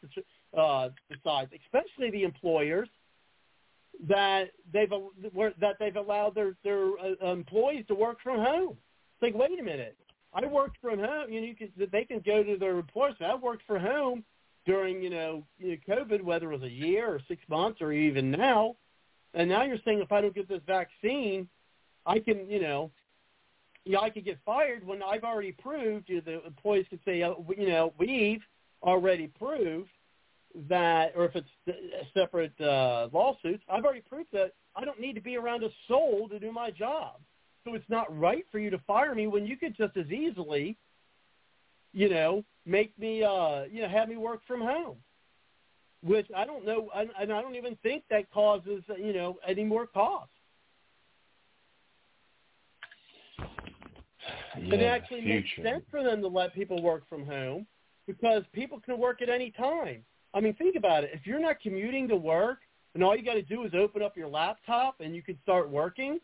uh, decides, especially the employers that they've that they've allowed their their uh, employees to work from home. Like, wait a minute, I worked from home. You know, you can they can go to their employers. I worked from home during you know, you know COVID, whether it was a year or six months or even now, and now you're saying if I don't get this vaccine, I can you know. Yeah, I could get fired when I've already proved. You know, the employees could say, uh, you know, we've already proved that, or if it's separate uh, lawsuits, I've already proved that I don't need to be around a soul to do my job. So it's not right for you to fire me when you could just as easily, you know, make me, uh, you know, have me work from home. Which I don't know, and I don't even think that causes, you know, any more cost. Yeah, it actually makes sense for them to let people work from home because people can work at any time. I mean, think about it. If you're not commuting to work and all you got to do is open up your laptop and you can start working,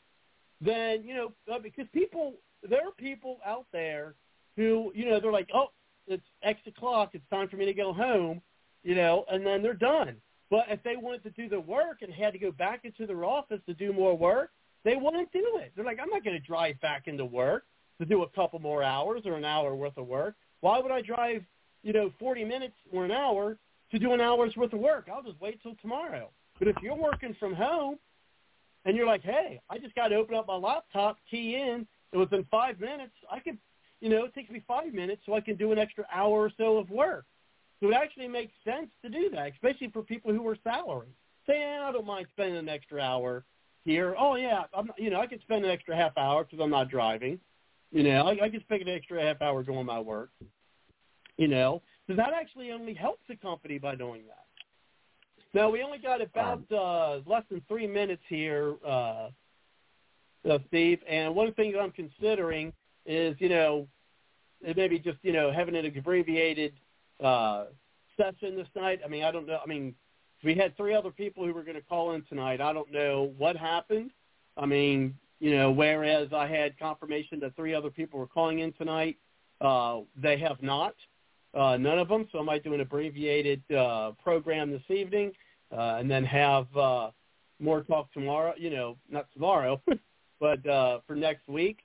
then, you know, uh, because people, there are people out there who, you know, they're like, oh, it's X o'clock. It's time for me to go home, you know, and then they're done. But if they wanted to do their work and had to go back into their office to do more work, they wouldn't do it. They're like, I'm not going to drive back into work to do a couple more hours or an hour worth of work. Why would I drive, you know, 40 minutes or an hour to do an hour's worth of work? I'll just wait till tomorrow. But if you're working from home and you're like, hey, I just got to open up my laptop, key in, and within five minutes, I can, you know, it takes me five minutes so I can do an extra hour or so of work. So it actually makes sense to do that, especially for people who are salaried. Say, yeah, I don't mind spending an extra hour here. Oh yeah, I'm, you know, I could spend an extra half hour because I'm not driving. You know, I, I could spend an extra half hour doing my work. You know, so that actually only helps the company by doing that. Now we only got about uh, less than three minutes here, uh, uh, Steve. And one of the things I'm considering is, you know, maybe just you know having an abbreviated uh, session this night. I mean, I don't know. I mean, we had three other people who were going to call in tonight. I don't know what happened. I mean, you know, whereas I had confirmation that three other people were calling in tonight, uh, they have not. Uh, none of them. So I might do an abbreviated uh, program this evening, uh, and then have uh, more talk tomorrow. You know, not tomorrow, but uh, for next week.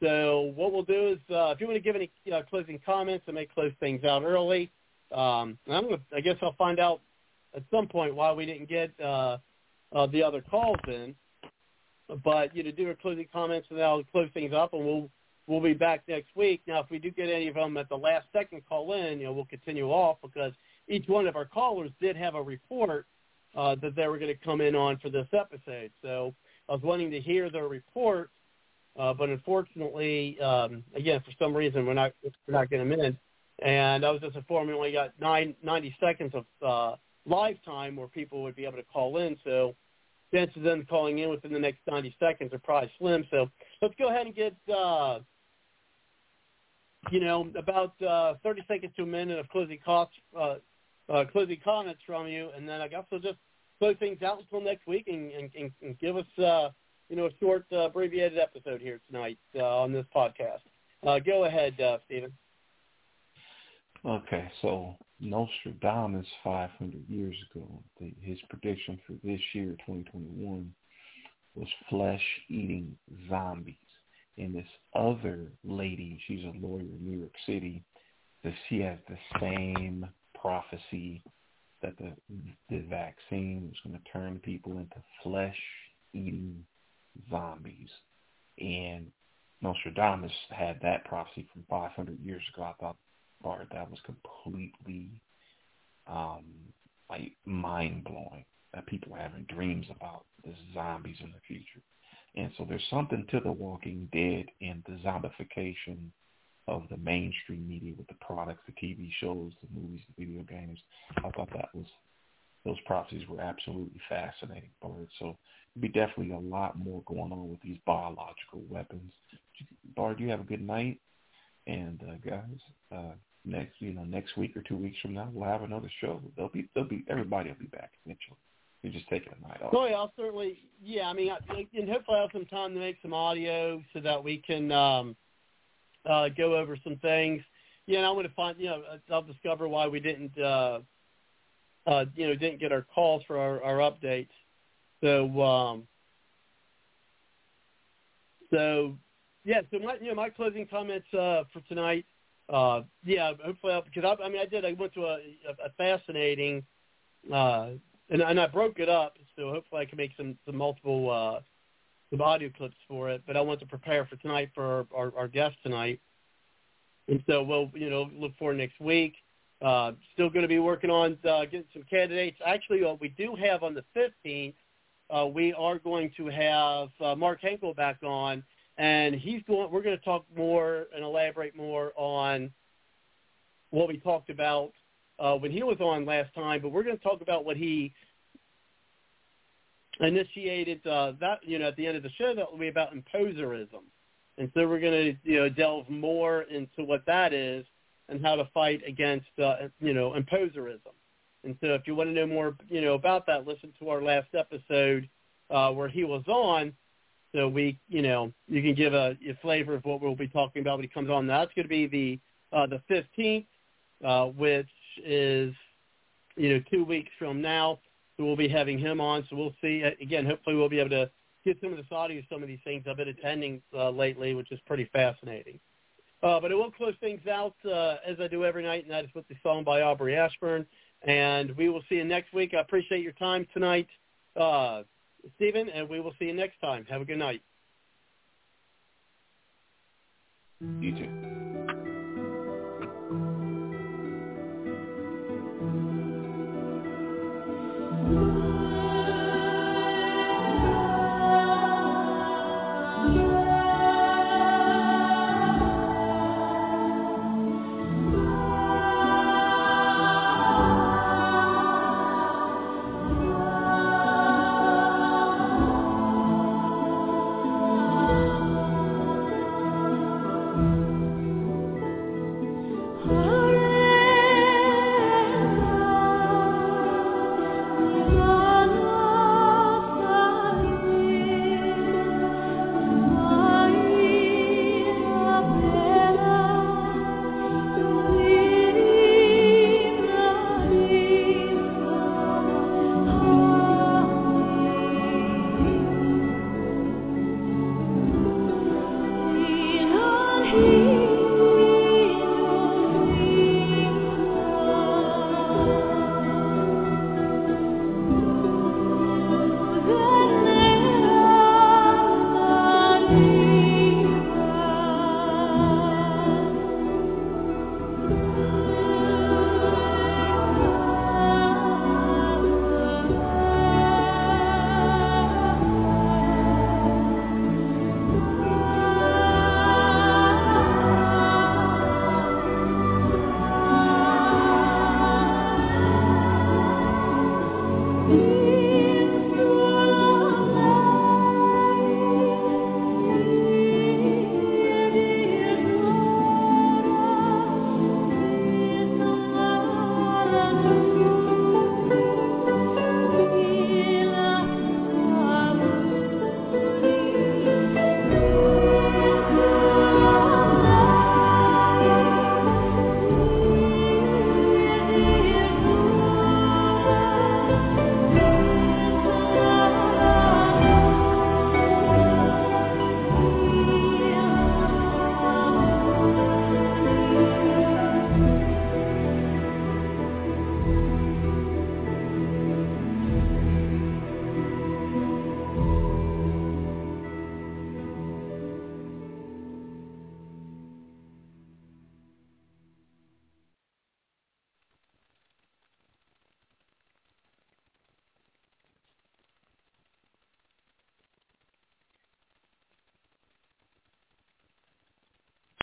So what we'll do is, uh, if you want to give any uh, closing comments, I may close things out early. Um, I'm gonna, I guess I'll find out at some point why we didn't get uh, uh, the other calls in. But you know, do your closing comments, and then I'll close things up, and we'll we'll be back next week. Now, if we do get any of them at the last second call in, you know, we'll continue off because each one of our callers did have a report uh, that they were going to come in on for this episode. So I was wanting to hear their report, uh, but unfortunately, um, again, for some reason, we're not we're not getting them in. And I was just informed we only got nine, 90 seconds of uh, live time where people would be able to call in. So chances of them calling in within the next 90 seconds are probably slim. So let's go ahead and get, uh, you know, about uh, 30 seconds to a minute of closing costs, uh, uh, closing comments from you, and then I guess we'll just close things out until next week and, and, and, give us, uh, you know, a short uh, abbreviated episode here tonight uh, on this podcast. Uh, go ahead, uh, Stephen. Okay, so Nostradamus 500 years ago, the, his prediction for this year, 2021, was flesh-eating zombies. And this other lady, she's a lawyer in New York City, that she has the same prophecy that the the vaccine was going to turn people into flesh-eating zombies. And Nostradamus had that prophecy from 500 years ago. I thought Bard, that was completely um, like mind blowing. That people are having dreams about the zombies in the future, and so there's something to the Walking Dead and the zombification of the mainstream media with the products, the TV shows, the movies, the video games. I thought that was those prophecies were absolutely fascinating, Bard. So be definitely a lot more going on with these biological weapons. Bard, you have a good night, and uh, guys, uh, next you know next week or two weeks from now we'll have another show. They'll be they'll be everybody will be back eventually. You're just taking a night off. Oh yeah, I'll certainly. Yeah, I mean, I, and hopefully I'll have some time to make some audio so that we can um, uh, go over some things. Yeah, and I want to find. You know, I'll discover why we didn't. Uh, uh, you know, didn't get our calls for our, our updates. So, um, so yeah. So my, you know, my closing comments uh, for tonight. Uh, yeah, hopefully, I'll, because I, I mean, I did. I went to a, a, a fascinating, uh, and, and I broke it up. So hopefully, I can make some some multiple uh, some audio clips for it. But I want to prepare for tonight for our, our, our guest tonight, and so we'll you know look for next week. Uh, still going to be working on uh, getting some candidates. Actually, what we do have on the 15th, uh, we are going to have uh, Mark Henkel back on, and he's going. We're going to talk more and elaborate more on what we talked about uh, when he was on last time. But we're going to talk about what he initiated. Uh, that you know, at the end of the show, that will be about imposerism, and so we're going to you know delve more into what that is and how to fight against uh, you know imposerism. And so, if you want to know more, you know about that, listen to our last episode uh, where he was on. So we, you know, you can give a, a flavor of what we'll be talking about when he comes on. That's going to be the uh, the 15th, uh, which is you know two weeks from now. So we'll be having him on. So we'll see. Again, hopefully we'll be able to get some of this audio, some of these things I've been attending uh, lately, which is pretty fascinating. Uh, but I will close things out uh, as I do every night, and that is with the song by Aubrey Ashburn. And we will see you next week. I appreciate your time tonight, uh, Stephen, and we will see you next time. Have a good night. You too.